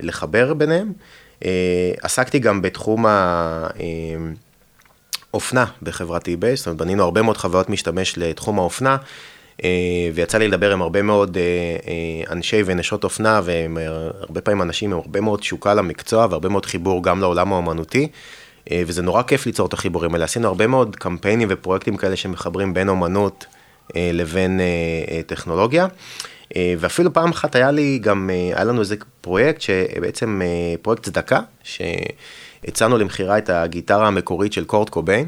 לחבר ביניהם. עסקתי גם בתחום האופנה בחברת eBay, זאת אומרת, בנינו הרבה מאוד חוויות משתמש לתחום האופנה. אה, ויצא לי לדבר עם הרבה מאוד אה, אה, אנשי ונשות אופנה, והם הרבה פעמים אנשים עם הרבה מאוד תשוקה למקצוע והרבה מאוד חיבור גם לעולם האומנותי. וזה נורא כיף ליצור את החיבורים האלה. עשינו הרבה מאוד קמפיינים ופרויקטים כאלה שמחברים בין אומנות לבין טכנולוגיה. ואפילו פעם אחת היה לי גם, היה לנו איזה פרויקט שבעצם פרויקט צדקה, שהצענו למכירה את הגיטרה המקורית של קורט קוביין.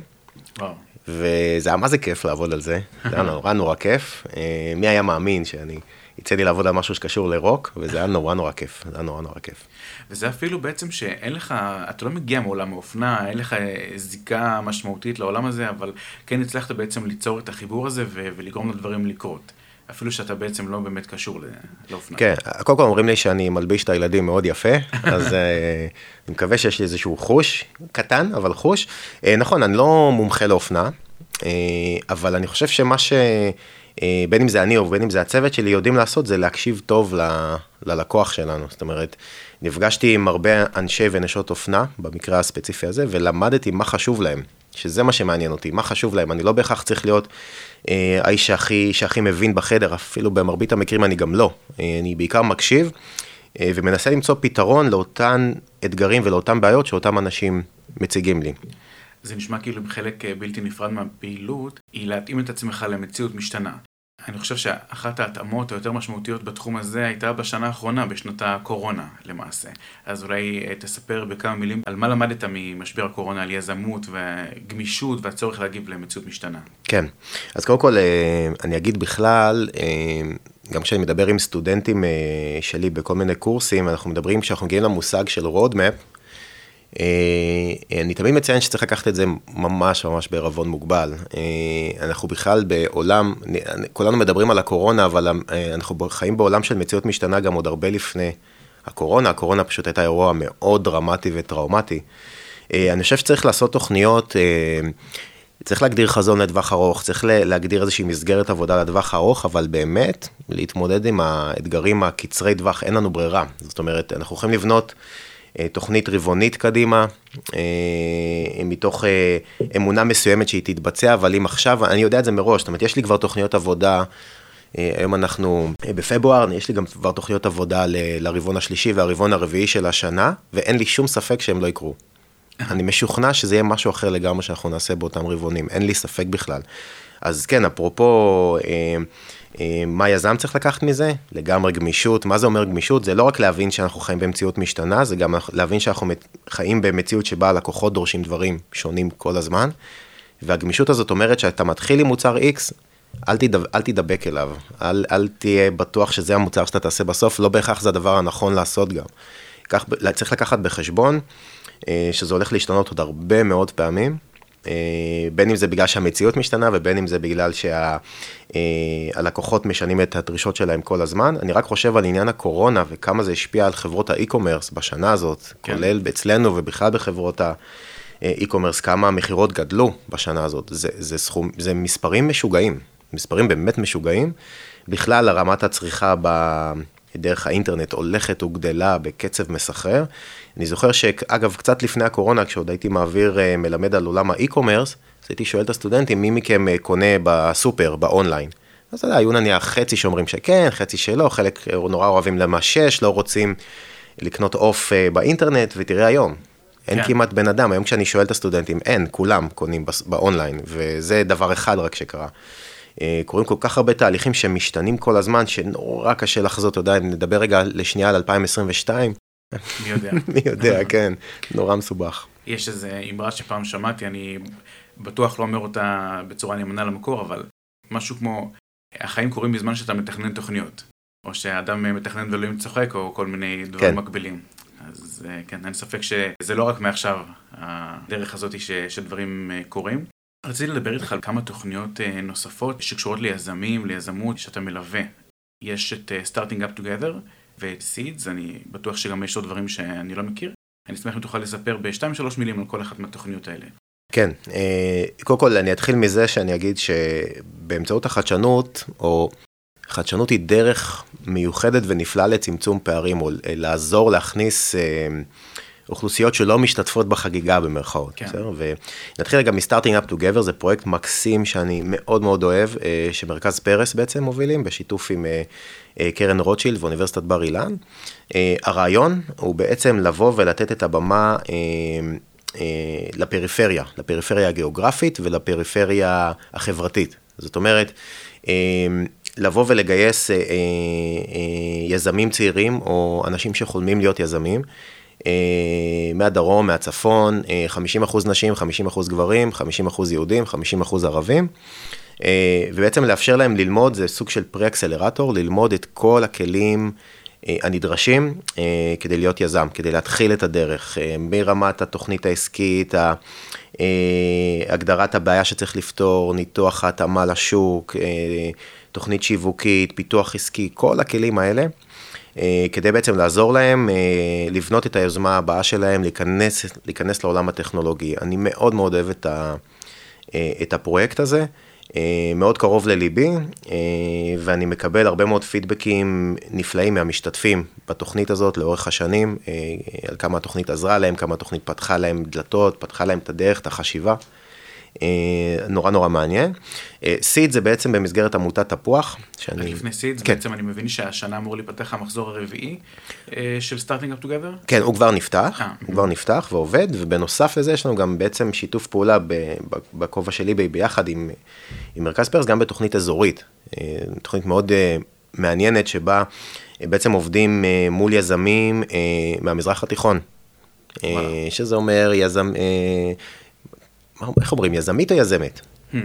וואו. וזה היה מה זה כיף לעבוד על זה, זה היה נורא נורא כיף. אה, מי היה מאמין שאני, יצא לי לעבוד על משהו שקשור לרוק, וזה היה נורא נורא כיף, זה היה נורא נורא כיף. וזה אפילו בעצם שאין לך, אתה לא מגיע מעולם האופנה, אין לך זיקה משמעותית לעולם הזה, אבל כן הצלחת בעצם ליצור את החיבור הזה ולגרום לדברים לקרות. אפילו שאתה בעצם לא באמת קשור לאופנה. כן, קודם כל אומרים לי שאני מלביש את הילדים מאוד יפה, *laughs* אז אה, אני מקווה שיש לי איזשהו חוש, קטן, אבל חוש. אה, נכון, אני לא מומחה לאופנה, אה, אבל אני חושב שמה אה, בין אם זה אני או בין אם זה הצוות שלי, יודעים לעשות, זה להקשיב טוב ל, ללקוח שלנו. זאת אומרת, נפגשתי עם הרבה אנשי ונשות אופנה, במקרה הספציפי הזה, ולמדתי מה חשוב להם, שזה מה שמעניין אותי, מה חשוב להם. אני לא בהכרח צריך להיות אה, האיש שהכי, שהכי מבין בחדר, אפילו במרבית המקרים אני גם לא. אה, אני בעיקר מקשיב. אה, ומנסה למצוא פתרון לאותן אתגרים ולאותן בעיות שאותם אנשים מציגים לי. זה נשמע כאילו חלק אה, בלתי נפרד מהפעילות, היא להתאים את עצמך למציאות משתנה. אני חושב שאחת ההתאמות היותר משמעותיות בתחום הזה הייתה בשנה האחרונה, בשנות הקורונה למעשה. אז אולי אה, תספר בכמה מילים על מה למדת ממשבר הקורונה, על יזמות וגמישות והצורך להגיב למציאות משתנה. כן, אז קודם כל אני אגיד בכלל, גם כשאני מדבר עם סטודנטים אה, שלי בכל מיני קורסים, אנחנו מדברים, כשאנחנו מגיעים למושג של אה, אני תמיד מציין שצריך לקחת את זה ממש ממש בערבון מוגבל. אה, אנחנו בכלל בעולם, כולנו מדברים על הקורונה, אבל אנחנו חיים בעולם של מציאות משתנה גם עוד הרבה לפני הקורונה. הקורונה פשוט הייתה אירוע מאוד דרמטי וטראומטי. אני חושב שצריך לעשות תוכניות צריך להגדיר חזון לטווח ארוך, צריך להגדיר איזושהי מסגרת עבודה לטווח ארוך, אבל באמת, להתמודד עם האתגרים הקצרי טווח, אין לנו ברירה. זאת אומרת, אנחנו יכולים לבנות אה, תוכנית רבעונית קדימה, אה, מתוך אה, אמונה מסוימת שהיא תתבצע, אבל אם עכשיו, אני יודע את זה מראש, זאת אומרת, יש לי כבר תוכניות עבודה. היום אנחנו בפברואר, יש לי גם כבר תוכניות עבודה לרבעון השלישי והרבעון הרביעי של השנה, ואין לי שום ספק שהם לא יקרו. אני משוכנע שזה יהיה משהו אחר לגמרי שאנחנו נעשה באותם רבעונים, אין לי ספק בכלל. אז כן, אפרופו אה, אה, מה יזם צריך לקחת מזה, לגמרי גמישות, מה זה אומר גמישות? זה לא רק להבין שאנחנו חיים במציאות משתנה, זה גם להבין שאנחנו חיים במציאות שבה הלקוחות דורשים דברים שונים כל הזמן, והגמישות הזאת אומרת שאתה מתחיל עם מוצר X, אל, תדב, אל תדבק אליו, אל, אל תהיה בטוח שזה המוצר שאתה תעשה בסוף, לא בהכרח זה הדבר הנכון לעשות גם. כך, צריך לקחת בחשבון אה, שזה הולך להשתנות עוד הרבה מאוד פעמים. אה, בין אם זה בגלל שהמציאות משתנה ובין אם זה בגלל שהלקוחות שה, אה, משנים את הדרישות שלהם כל הזמן. אני רק חושב על עניין הקורונה וכמה זה השפיע על חברות האי-קומרס בשנה הזאת, כן. כולל אצלנו ובכלל בחברות האי-קומרס, כמה המכירות גדלו בשנה הזאת. זה, זה, סכום, זה מספרים משוגעים, מספרים באמת משוגעים. בכלל, הרמת הצריכה ב... דרך האינטרנט הולכת וגדלה בקצב מסחרר. אני זוכר שאגב, קצת לפני הקורונה, כשעוד הייתי מעביר אה, מלמד על עולם ה e-commerce, אז הייתי שואל את הסטודנטים, מי מכם אה, קונה בסופר, באונליין? אז היו נניח חצי שאומרים שכן, חצי שלא, חלק אה, נורא אוהבים למשש, לא רוצים לקנות עוף באינטרנט, ותראה היום, אין כן. כמעט בן אדם, היום כשאני שואל את הסטודנטים, אין, כולם קונים באונליין, וזה דבר אחד רק שקרה. קורים כל כך הרבה תהליכים שמשתנים כל הזמן, שנורא קשה לחזות, אתה יודע, אם נדבר רגע לשנייה על 2022, מי יודע. *laughs* מי יודע, כן, נורא מסובך. יש איזו אמרה שפעם שמעתי, אני בטוח לא אומר אותה בצורה נאמנה למקור, אבל משהו כמו, החיים קורים בזמן שאתה מתכנן תוכניות, או שהאדם מתכנן ואלוהים צוחק, או כל מיני דברים כן. מקבילים. אז אה, כן, אין ספק שזה לא רק מעכשיו, הדרך הזאת ש, שדברים אה, קורים. רציתי לדבר איתך על כמה תוכניות אה, נוספות שקשורות ליזמים, ליזמות, שאתה מלווה. יש את Starting Up Together, ואת סידס, אני בטוח שגם יש עוד דברים שאני לא מכיר. אני אשמח אם תוכל לספר בשתיים שלוש מילים על כל אחת מהתוכניות האלה. כן, אה, קודם כל אני אתחיל מזה שאני אגיד שבאמצעות החדשנות, או חדשנות היא דרך מיוחדת ונפלאה לצמצום פערים, או לעזור להכניס אה, אוכלוסיות שלא משתתפות בחגיגה במרכאות. כן. בסדר? ונתחיל רגע מסטארטינג אפ טוגבר, זה פרויקט מקסים שאני מאוד מאוד אוהב, אה, שמרכז פרס בעצם מובילים, בשיתוף עם אה, אה, קרן רוטשילד ואוניברסיטת בר אילן. הרעיון הוא בעצם לבוא ולתת את הבמה לפריפריה, לפריפריה הגיאוגרפית ולפריפריה החברתית. זאת אומרת, לבוא ולגייס יזמים צעירים או אנשים שחולמים להיות יזמים. אה, מהדרום, מהצפון, 50% אה, נשים, 50% גברים, 50% יהודים, 50% ערבים. אה, ובעצם לאפשר להם ללמוד, זה סוג של פרה-אקסלרטור, ללמוד את כל הכלים הנדרשים כדי להיות יזם, כדי להתחיל את הדרך, מרמת התוכנית העסקית, הגדרת הבעיה שצריך לפתור, ניתוח ההתאמה לשוק, תוכנית שיווקית, פיתוח עסקי, כל הכלים האלה. אה, כדי בעצם לעזור להם אה, לבנות את היוזמה הבאה שלהם, להיכנס, להיכנס לעולם הטכנולוגי. אני מאוד מאוד אוהב את, ה, אה, את הפרויקט הזה. מאוד קרוב לליבי, ואני מקבל הרבה מאוד פידבקים נפלאים מהמשתתפים בתוכנית הזאת לאורך השנים, על כמה התוכנית עזרה להם, כמה התוכנית פתחה להם דלתות, פתחה להם את הדרך, את החשיבה. אה, נורא נורא מעניין. SEED אה, זה בעצם במסגרת עמותת תפוח. שאני... לפני SEED, כן. בעצם אני מבין שהשנה אמור להיפתח המחזור הרביעי אה, של Starting Up Together? כן, הוא כבר נפתח, הוא כבר נפתח ועובד, ובנוסף לזה יש לנו גם בעצם שיתוף פעולה בכובע שלי ביחד עם, עם מרכז פרס, גם בתוכנית אזורית. תוכנית מאוד מעניינת שבה בעצם עובדים מול יזמים מהמזרח התיכון. שזה אומר יזם, איך אומרים, יזמית או יזמת? Hmm,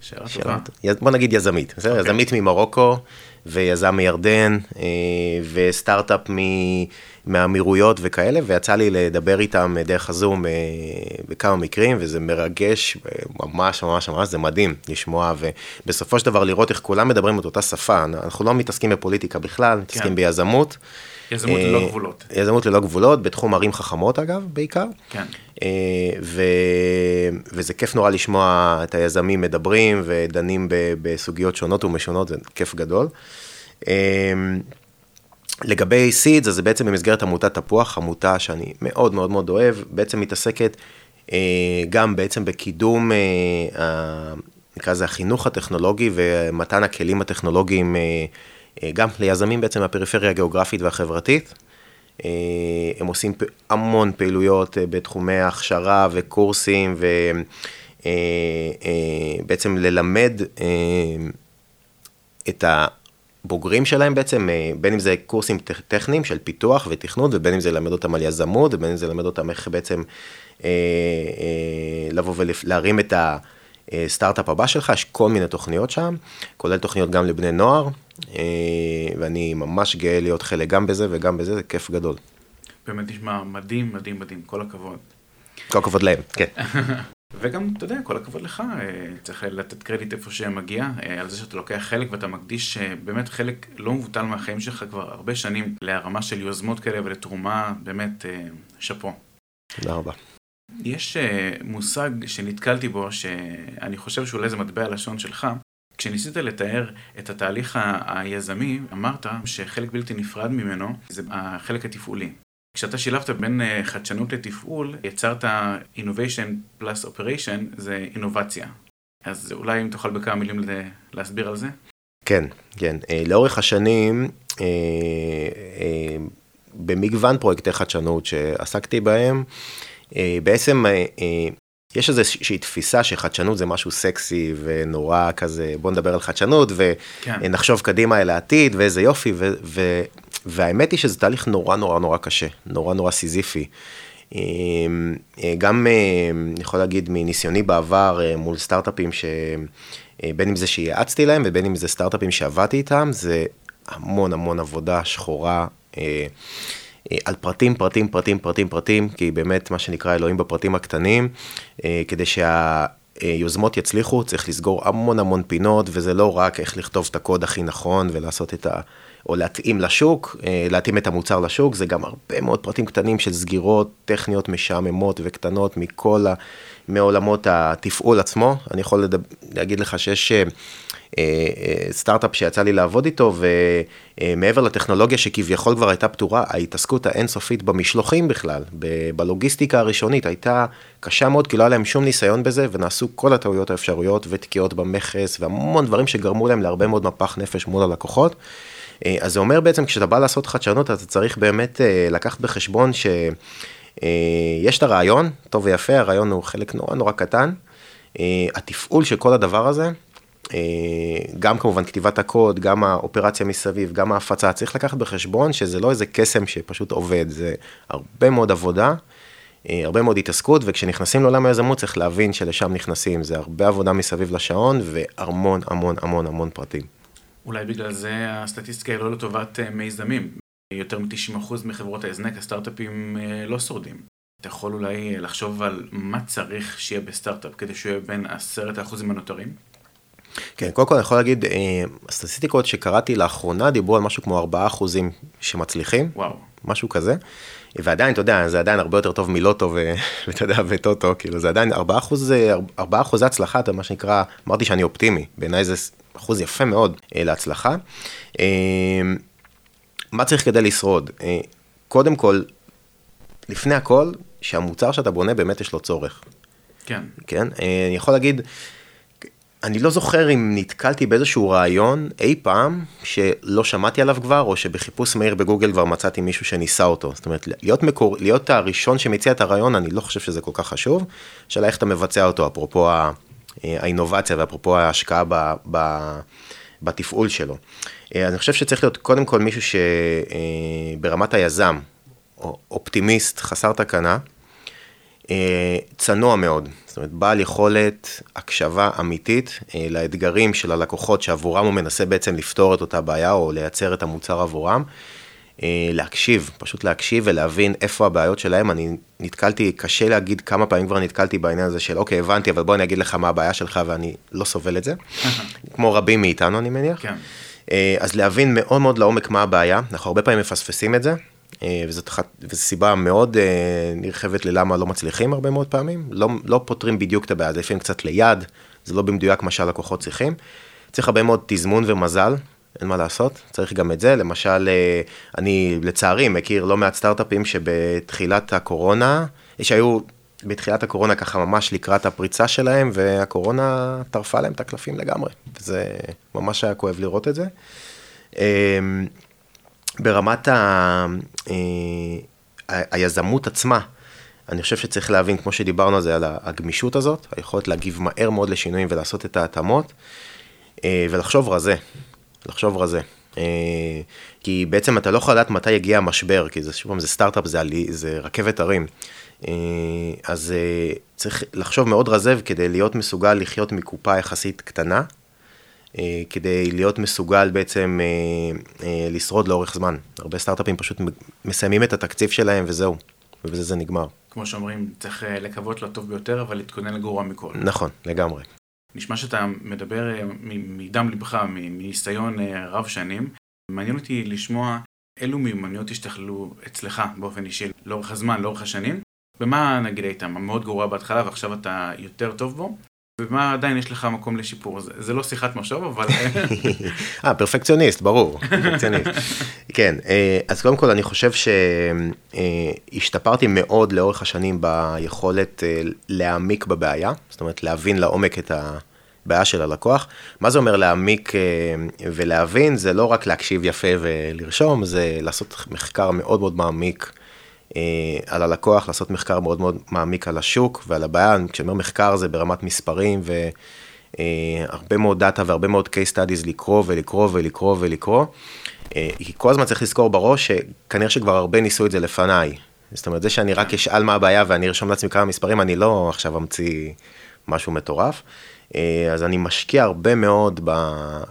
שאלה טובה. בוא נגיד יזמית, בסדר? אוקיי. יזמית ממרוקו, ויזם מירדן, אה, וסטארט-אפ מהאמירויות וכאלה, ויצא לי לדבר איתם דרך הזום אה, בכמה מקרים, וזה מרגש, ממש ממש ממש, זה מדהים לשמוע, ובסופו של דבר לראות איך כולם מדברים את אותה שפה, אנחנו לא מתעסקים בפוליטיקה בכלל, מתעסקים כן. ביזמות. יזמות ללא אה, גבולות. יזמות ללא גבולות, בתחום ערים חכמות אגב, בעיקר. כן. אה, ו... וזה כיף נורא לשמוע את היזמים מדברים ודנים בסוגיות שונות ומשונות, זה כיף גדול. אה, לגבי סידס, אז זה בעצם במסגרת עמותת תפוח, עמותה שאני מאוד מאוד מאוד אוהב, בעצם מתעסקת גם בעצם בקידום, נקרא לזה החינוך הטכנולוגי ומתן הכלים הטכנולוגיים גם ליזמים בעצם מהפריפריה הגיאוגרפית והחברתית. אה, הם עושים המון פעילויות אה, בתחומי הכשרה וקורסים ובעצם ללמד את הבוגרים שלהם בעצם, בין אם זה קורסים טכניים של פיתוח ותכנות ובין אם זה ללמד אותם על יזמות ובין אם זה ללמד אותם איך בעצם לבוא ולהרים את ה... סטארט-אפ הבא שלך, יש כל מיני תוכניות שם, כולל תוכניות גם לבני נוער, אה, ואני ממש גאה להיות חלק גם בזה וגם בזה, זה כיף גדול. באמת נשמע מדהים, מדהים, מדהים, כל הכבוד. כל הכבוד להם, כן. *laughs* וגם, אתה יודע, כל הכבוד לך, אה, צריך לתת קרדיט איפה שמגיע, אה, על זה שאתה לוקח חלק ואתה מקדיש באמת חלק לא מבוטל מהחיים שלך כבר הרבה שנים להרמה של יוזמות כאלה ולתרומה, באמת, שאפו. תודה רבה. יש מושג שנתקלתי בו, שאני חושב שאולי זה מטבע לשון שלך, כשניסית לתאר את התהליך היזמי, אמרת שחלק בלתי נפרד ממנו זה החלק התפעולי. כשאתה שילבת בין אה, חדשנות לתפעול, יצרת innovation plus operation, זה אינובציה. אז אולי אם תוכל בכמה מילים להסביר על זה? כן, כן. אה, לאורך השנים, במגוון פרויקטי חדשנות שעסקתי בהם, בעצם יש איזושהי תפיסה שחדשנות זה משהו סקסי ונורא כזה, בוא נדבר על חדשנות ונחשוב כן. קדימה אל העתיד ואיזה יופי, ו, ו, והאמת היא שזה תהליך נורא נורא נורא קשה, נורא נורא סיזיפי. גם, אני יכול להגיד מניסיוני בעבר אה, מול סטארט-אפים שבין אם זה שייעצתי להם ובין אם זה סטארט-אפים שעבדתי איתם, זה המון המון עבודה שחורה. אה, על פרטים, פרטים, פרטים, פרטים, פרטים, כי באמת מה שנקרא אלוהים בפרטים הקטנים, אה, כדי שהיוזמות יצליחו, צריך לסגור המון המון פינות, וזה לא רק איך לכתוב את הקוד הכי נכון ולעשות את ה... או להתאים לשוק, אה, להתאים את המוצר לשוק, זה גם הרבה מאוד פרטים קטנים של סגירות טכניות משעממות וקטנות מכל ה... מעולמות התפעול עצמו. אני יכול לדבר, להגיד לך שיש סטארט-אפ שיצא לי לעבוד איתו, ומעבר לטכנולוגיה שכביכול כבר הייתה פתורה, ההתעסקות האינסופית במשלוחים בכלל, בלוגיסטיקה הראשונית, הייתה קשה מאוד, כי לא היה להם שום ניסיון בזה, ונעשו כל הטעויות האפשריות ותקיעות במכס, והמון דברים שגרמו להם להרבה מאוד מפח נפש מול הלקוחות. אה, אז זה אומר בעצם, כשאתה בא לעשות חדשנות, אתה צריך באמת לקחת בחשבון שיש את הרעיון, טוב ויפה, הרעיון הוא חלק נורא נורא קטן. התפעול של כל הדבר הזה, אה, גם כמובן כתיבת הקוד, גם האופרציה מסביב, גם ההפצה, צריך לקחת בחשבון שזה לא איזה קסם שפשוט עובד, זה הרבה מאוד עבודה, אה, הרבה מאוד התעסקות, וכשנכנסים לעולם היזמות צריך להבין שלשם נכנסים, זה הרבה עבודה מסביב לשעון והמון המון המון המון פרטים. אולי בגלל זה הסטטיסטיקה היא לא לטובת אה, מיזמים. יותר מ-90% מחברות ההזנק, הסטארט-אפים לא שורדים. אתה יכול אולי לחשוב על מה צריך שיהיה בסטארט-אפ כדי שהוא יהיה בין עשרת האחוזים הנותרים? כן, קודם כל אני יכול להגיד, הסטטיסטיקות שקראתי לאחרונה דיברו על משהו כמו 4 אחוזים שמצליחים. וואו. משהו כזה. ועדיין, אתה יודע, זה עדיין הרבה יותר טוב מלוטו *laughs* ואתה יודע, וטוטו, כאילו זה עדיין 4 אחוז, 4 אחוז הצלחה, אתה מה שנקרא, אמרתי שאני אופטימי, בעיניי זה אחוז יפה מאוד להצלחה. מה צריך כדי לשרוד? קודם כל, לפני הכל, שהמוצר שאתה בונה באמת יש לו צורך. כן. כן, אני יכול להגיד, אני לא זוכר אם נתקלתי באיזשהו רעיון אי פעם שלא שמעתי עליו כבר, או שבחיפוש מהיר בגוגל כבר מצאתי מישהו שניסה אותו. זאת אומרת, להיות, מקור, להיות הראשון שמציע את הרעיון, אני לא חושב שזה כל כך חשוב. שאלה איך אתה מבצע אותו, אפרופו האינובציה ואפרופו ההשקעה ב, ב, בתפעול שלו. אני חושב שצריך להיות קודם כל מישהו שברמת היזם, אופטימיסט, חסר תקנה, צנוע מאוד. זאת אומרת, בעל יכולת הקשבה אמיתית אה, לאתגרים של הלקוחות שעבורם הוא מנסה בעצם לפתור את אותה בעיה או לייצר את המוצר עבורם. אה, להקשיב, פשוט להקשיב ולהבין איפה הבעיות שלהם. אני נתקלתי, קשה להגיד כמה פעמים כבר נתקלתי בעניין הזה של אוקיי, הבנתי, אבל בוא אני אגיד לך מה הבעיה שלך ואני לא סובל את זה. כמו רבים מאיתנו, אני מניח. כן. אה, אז להבין מאוד מאוד לעומק מה הבעיה, אנחנו הרבה פעמים מפספסים את זה. אה, וזאת אחת, וזו סיבה מאוד אה, נרחבת ללמה לא מצליחים הרבה מאוד פעמים, לא, לא פותרים בדיוק את הבעיה, זה לפעמים קצת ליד, זה לא במדויק מה שהלקוחות צריכים. צריך הרבה מאוד תזמון ומזל, אין מה לעשות, צריך גם את זה, למשל, אה, אני לצערי מכיר לא מעט סטארט-אפים שבתחילת הקורונה, שהיו בתחילת הקורונה ככה ממש לקראת הפריצה שלהם, והקורונה טרפה להם את הקלפים לגמרי, וזה ממש היה כואב לראות את זה. ברמת ה... אה, היזמות עצמה, אני חושב שצריך להבין, כמו שדיברנו על זה, על הגמישות הזאת, היכולת להגיב מהר מאוד לשינויים ולעשות את ההתאמות, אה, ולחשוב רזה, לחשוב רזה. אה, כי בעצם אתה לא יכול לדעת מתי יגיע המשבר, כי זה שוב פעם זה סטארט-אפ, זה, זה רכבת הרים. אז צריך לחשוב מאוד רזה כדי להיות מסוגל לחיות מקופה יחסית קטנה, כדי להיות מסוגל בעצם אה, אה, לשרוד לאורך זמן. הרבה סטארט-אפים פשוט מסיימים את התקציב שלהם וזהו, ובזה זה נגמר. כמו שאומרים, צריך לקוות לטוב ביותר, אבל להתכונן לגרוע מכל. נכון, לגמרי. נשמע שאתה מדבר מדם לבך, מניסיון רב שנים. מעניין אותי לשמוע אילו מיומנויות השתכללו אצלך באופן אישי לאורך הזמן, לאורך השנים, ומה נגיד היית מאוד גרוע בהתחלה ועכשיו אתה יותר טוב בו, ומה עדיין יש לך מקום לשיפור? זה, זה לא שיחת משוב, אבל... אה, פרפקציוניסט, ברור, פרפקציוניסט. כן, אה, אז קודם כל אני חושב שהשתפרתי מאוד לאורך השנים ביכולת אה, להעמיק בבעיה, זאת אומרת להבין לעומק את הבעיה של הלקוח. מה זה אומר להעמיק אה, ולהבין? זה לא רק להקשיב יפה ולרשום, זה לעשות מחקר מאוד מאוד מעמיק. אה, על הלקוח, לעשות מחקר מאוד מאוד מעמיק על השוק ועל הבעיה, כשאני אומר מחקר זה ברמת מספרים והרבה אה, מאוד דאטה והרבה מאוד case studies לקרוא ולקרוא ולקרוא ולקרוא. אה, כי כל הזמן צריך לזכור בראש שכנראה שכבר הרבה ניסו את זה לפניי. זאת אומרת, זה שאני רק אשאל מה הבעיה ואני ארשום לעצמי כמה מספרים, אני לא עכשיו אמציא משהו מטורף. אה, אז אני משקיע הרבה מאוד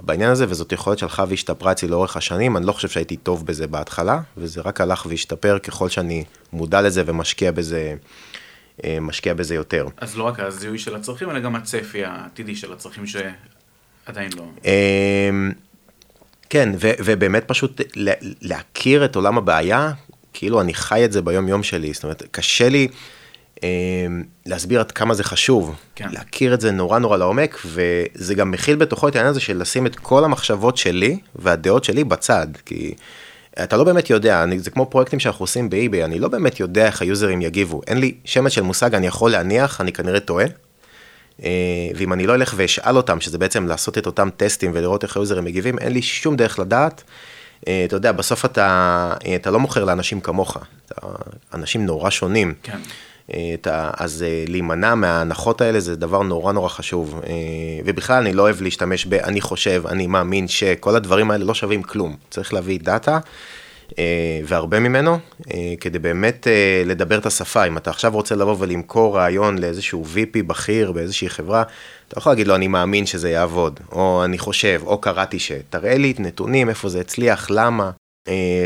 בעניין הזה, וזאת יכולת שהלכה והשתפרה אצלי לאורך השנים, אני לא חושב שהייתי טוב בזה בהתחלה, וזה רק הלך והשתפר ככל שאני מודע לזה ומשקיע בזה, אה, משקיע בזה יותר. אז לא רק הזיהוי של הצרכים, אלא גם הצפי העתידי של הצרכים שעדיין לא... אמ, כן, ו- ובאמת פשוט להכיר את עולם הבעיה, כאילו אני חי את זה ביום יום שלי, זאת אומרת, קשה לי... אמ, להסביר עד כמה זה חשוב, כן. להכיר את זה נורא נורא לעומק, וזה גם מכיל בתוכו את העניין הזה של לשים את כל המחשבות שלי והדעות שלי בצד, כי אתה לא באמת יודע, אני, זה כמו פרויקטים שאנחנו עושים באי-ביי, אני לא באמת יודע איך היוזרים יגיבו, אין לי שמץ של מושג, אני יכול להניח, אני כנראה טועה. אה, ואם אני לא אלך ואשאל אותם, שזה בעצם לעשות את אותם טסטים ולראות איך היוזרים מגיבים, אין לי שום דרך לדעת. אה, אתה יודע, בסוף אתה, אה, אתה לא מוכר לאנשים כמוך, אתה, אנשים נורא שונים. כן. אז אה, להימנע מההנחות האלה זה דבר נורא נורא חשוב. אה, ובכלל אני לא אוהב להשתמש ב, אני חושב, אני מאמין שכל הדברים האלה לא שווים כלום. צריך להביא דאטה. אה, והרבה ממנו, כדי באמת לדבר את השפה. אם אתה עכשיו רוצה לבוא ולמכור רעיון לאיזשהו VP בכיר באיזושהי חברה, אתה יכול להגיד לו, אני מאמין שזה יעבוד, או אני חושב, או קראתי ש... תראה לי נתונים, איפה זה הצליח, למה.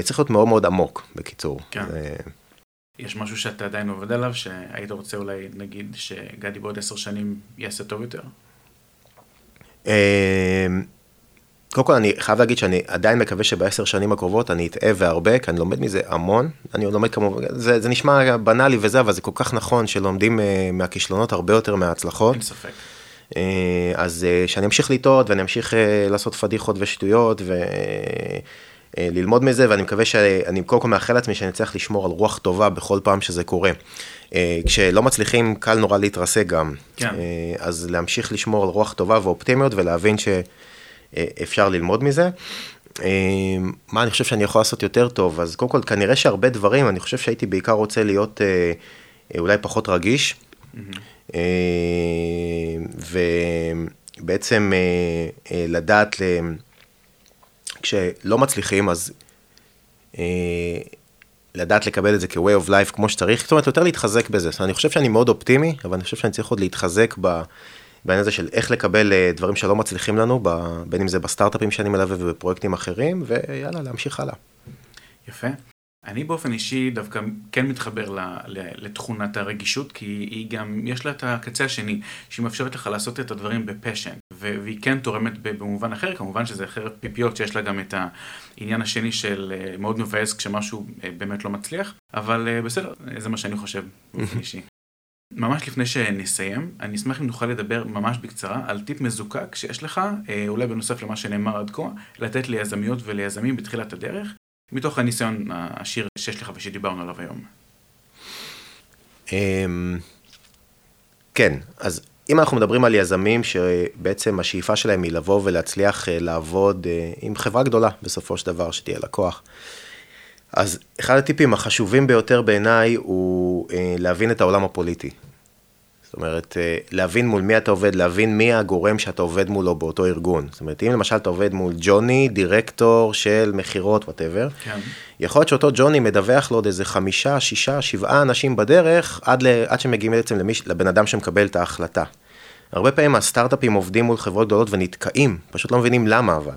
צריך להיות מאוד מאוד עמוק, בקיצור. כן. יש משהו שאתה עדיין עובד עליו, שהיית רוצה אולי, נגיד, שגדי בעוד עשר שנים יעשה טוב יותר? קודם כל אני חייב להגיד שאני עדיין מקווה שבעשר שנים הקרובות אני אטעה והרבה, כי אני לומד מזה המון. אני לומד כמובן, זה, זה נשמע בנאלי וזה, אבל זה כל כך נכון שלומדים מהכישלונות הרבה יותר מההצלחות. אין ספק. אז שאני אמשיך לטעות ואני אמשיך לעשות פדיחות ושטויות וללמוד מזה, ואני מקווה שאני קודם כל מאחל לעצמי שאני אצליח לשמור על רוח טובה בכל פעם שזה קורה. כשלא מצליחים, קל נורא להתרסק גם. כן. אז להמשיך לשמור על רוח טובה ואופטימיות ולהבין ש... אפשר ללמוד מזה. מה אני חושב שאני יכול לעשות יותר טוב? אז קודם כל, כנראה שהרבה דברים, אני חושב שהייתי בעיקר רוצה להיות אולי פחות רגיש. ובעצם לדעת, כשלא מצליחים, אז לדעת לקבל את זה כ-way of life כמו שצריך, זאת אומרת, יותר להתחזק בזה. זאת אומרת, אני חושב שאני מאוד אופטימי, אבל אני חושב שאני צריך עוד להתחזק ב... בעניין הזה של איך לקבל דברים שלא מצליחים לנו, בין אם זה בסטארט-אפים שאני מלווה ובפרויקטים אחרים, ויאללה, להמשיך הלאה. יפה. אני באופן אישי דווקא כן מתחבר לתכונת הרגישות, כי היא גם, יש לה את הקצה השני, שהיא מאפשרת לך לעשות את הדברים בפשן, והיא כן תורמת במובן אחר, כמובן שזה חרב פיפיות שיש לה גם את העניין השני של מאוד מבאס כשמשהו באמת לא מצליח, אבל בסדר, זה מה שאני חושב באופן אישי. ממש לפני שנסיים, אני אשמח אם נוכל לדבר ממש בקצרה על טיפ מזוקק שיש לך, אולי בנוסף למה שנאמר עד כה, לתת ליזמיות וליזמים בתחילת הדרך, מתוך הניסיון העשיר שיש לך ושדיברנו עליו היום. כן, אז אם אנחנו מדברים על יזמים שבעצם השאיפה שלהם היא לבוא ולהצליח לעבוד עם חברה גדולה בסופו של דבר, שתהיה לקוח. אז אחד הטיפים החשובים ביותר בעיניי הוא להבין את העולם הפוליטי. אומרת, להבין מול מי אתה עובד, להבין מי הגורם שאתה עובד מולו באותו ארגון. זאת אומרת, אם למשל אתה עובד מול ג'וני, דירקטור של מכירות, whatever, כן. יכול להיות שאותו ג'וני מדווח לו עוד איזה חמישה, שישה, שבעה אנשים בדרך, עד, ל, עד שמגיעים בעצם למיש, לבן אדם שמקבל את ההחלטה. הרבה פעמים הסטארט-אפים עובדים מול חברות גדולות ונתקעים, פשוט לא מבינים למה אבל.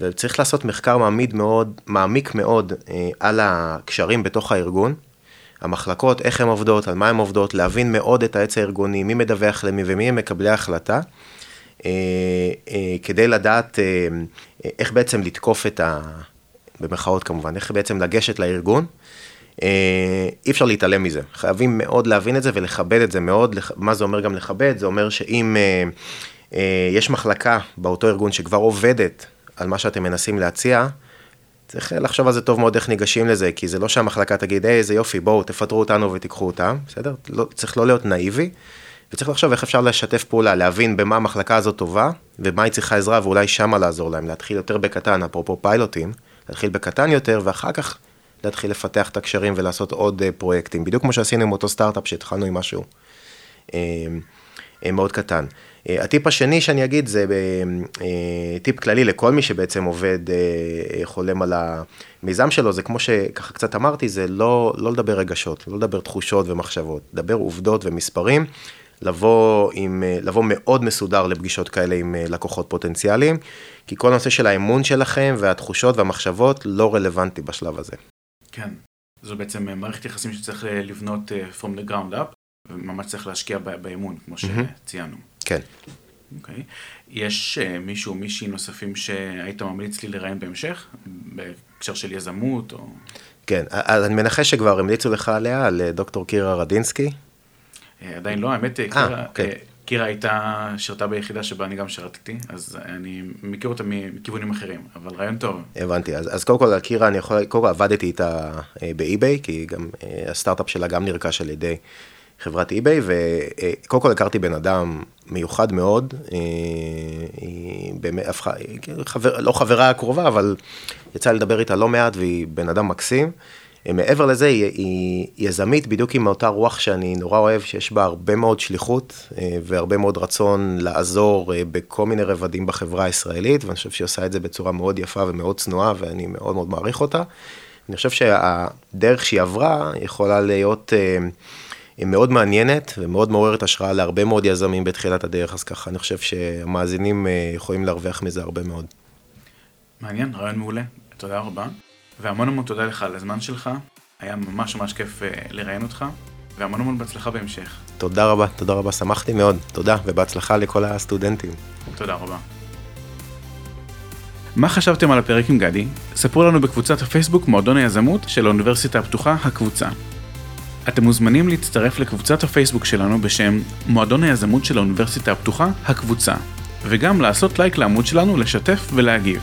וצריך לעשות מחקר מעמיד מאוד, מעמיק מאוד אה, על הקשרים בתוך הארגון, המחלקות, איך הן עובדות, על מה הן עובדות, להבין מאוד את העץ הארגוני, מי מדווח למי ומי הם מקבלי ההחלטה, אה, אה, כדי לדעת אה, איך בעצם לתקוף את ה... במרכאות כמובן, איך בעצם לגשת לארגון. אי אפשר להתעלם מזה, חייבים מאוד להבין את זה ולכבד את זה מאוד, מה זה אומר גם לכבד? זה אומר שאם יש מחלקה באותו ארגון שכבר עובדת על מה שאתם מנסים להציע, צריך לחשוב על זה טוב מאוד איך ניגשים לזה, כי זה לא שהמחלקה תגיד, היי, איזה יופי, בואו, תפטרו אותנו ותיקחו אותם, בסדר? לא, צריך לא להיות נאיבי, וצריך לחשוב איך אפשר לשתף פעולה, להבין במה המחלקה הזאת טובה, ומה היא צריכה עזרה, ואולי שמה לעזור להם, להתחיל יותר בקטן, אפרופו פיילוטים, להתחיל בקטן יותר, ואחר כך להתחיל לפתח את הקשרים ולעשות עוד פרויקטים, בדיוק כמו שעשינו עם אותו סטארט-אפ שהתחלנו עם משהו מאוד קטן. הטיפ השני שאני אגיד זה טיפ כללי לכל מי שבעצם עובד, חולם על המיזם שלו, זה כמו שככה קצת אמרתי, זה לא, לא לדבר רגשות, לא לדבר תחושות ומחשבות, לדבר עובדות ומספרים, לבוא, עם, לבוא מאוד מסודר לפגישות כאלה עם לקוחות פוטנציאליים, כי כל הנושא של האמון שלכם והתחושות והמחשבות לא רלוונטי בשלב הזה. כן, זו בעצם מערכת יחסים שצריך לבנות from the ground up, וממש צריך להשקיע באמון, כמו שציינו. כן. אוקיי. יש מישהו, מישהי נוספים שהיית ממליץ לי לראיין בהמשך, בהקשר של יזמות או... כן, אז אני מנחש שכבר המליצו לך עליה, על דוקטור קירה רדינסקי. עדיין לא, האמת, קירה, קירה הייתה, שירתה ביחידה שבה אני גם שירתתי, אז אני מכיר אותה מכיוונים אחרים, אבל רעיון טוב. הבנתי, אז, אז קודם כל, קירה, אני יכול, קודם כל עבדתי איתה באי-ביי, כי גם הסטארט-אפ שלה גם נרכש על ידי חברת אי-ביי, וקודם כל הכרתי בן אדם מיוחד מאוד, היא באמת הפכה, חבר, לא חברה קרובה, אבל יצא לדבר איתה לא מעט, והיא בן אדם מקסים. מעבר לזה, היא, היא יזמית בדיוק עם אותה רוח שאני נורא אוהב, שיש בה הרבה מאוד שליחות והרבה מאוד רצון לעזור בכל מיני רבדים בחברה הישראלית, ואני חושב שהיא עושה את זה בצורה מאוד יפה ומאוד צנועה, ואני מאוד מאוד מעריך אותה. אני חושב שהדרך שהיא עברה יכולה להיות מאוד מעניינת ומאוד מעוררת השראה להרבה מאוד יזמים בתחילת הדרך, אז ככה אני חושב שהמאזינים יכולים להרוויח מזה הרבה מאוד. מעניין, רעיון מעולה, תודה רבה. והמון המון תודה לך על הזמן שלך, היה ממש ממש כיף לראיין אותך, והמון המון בהצלחה בהמשך. תודה רבה, תודה רבה, שמחתי מאוד, תודה, ובהצלחה לכל הסטודנטים. תודה רבה. מה חשבתם על הפרק עם גדי? ספרו לנו בקבוצת הפייסבוק מועדון היזמות של האוניברסיטה הפתוחה, הקבוצה. אתם מוזמנים להצטרף לקבוצת הפייסבוק שלנו בשם מועדון היזמות של האוניברסיטה הפתוחה, הקבוצה, וגם לעשות לייק לעמוד שלנו, לשתף ולהגיב.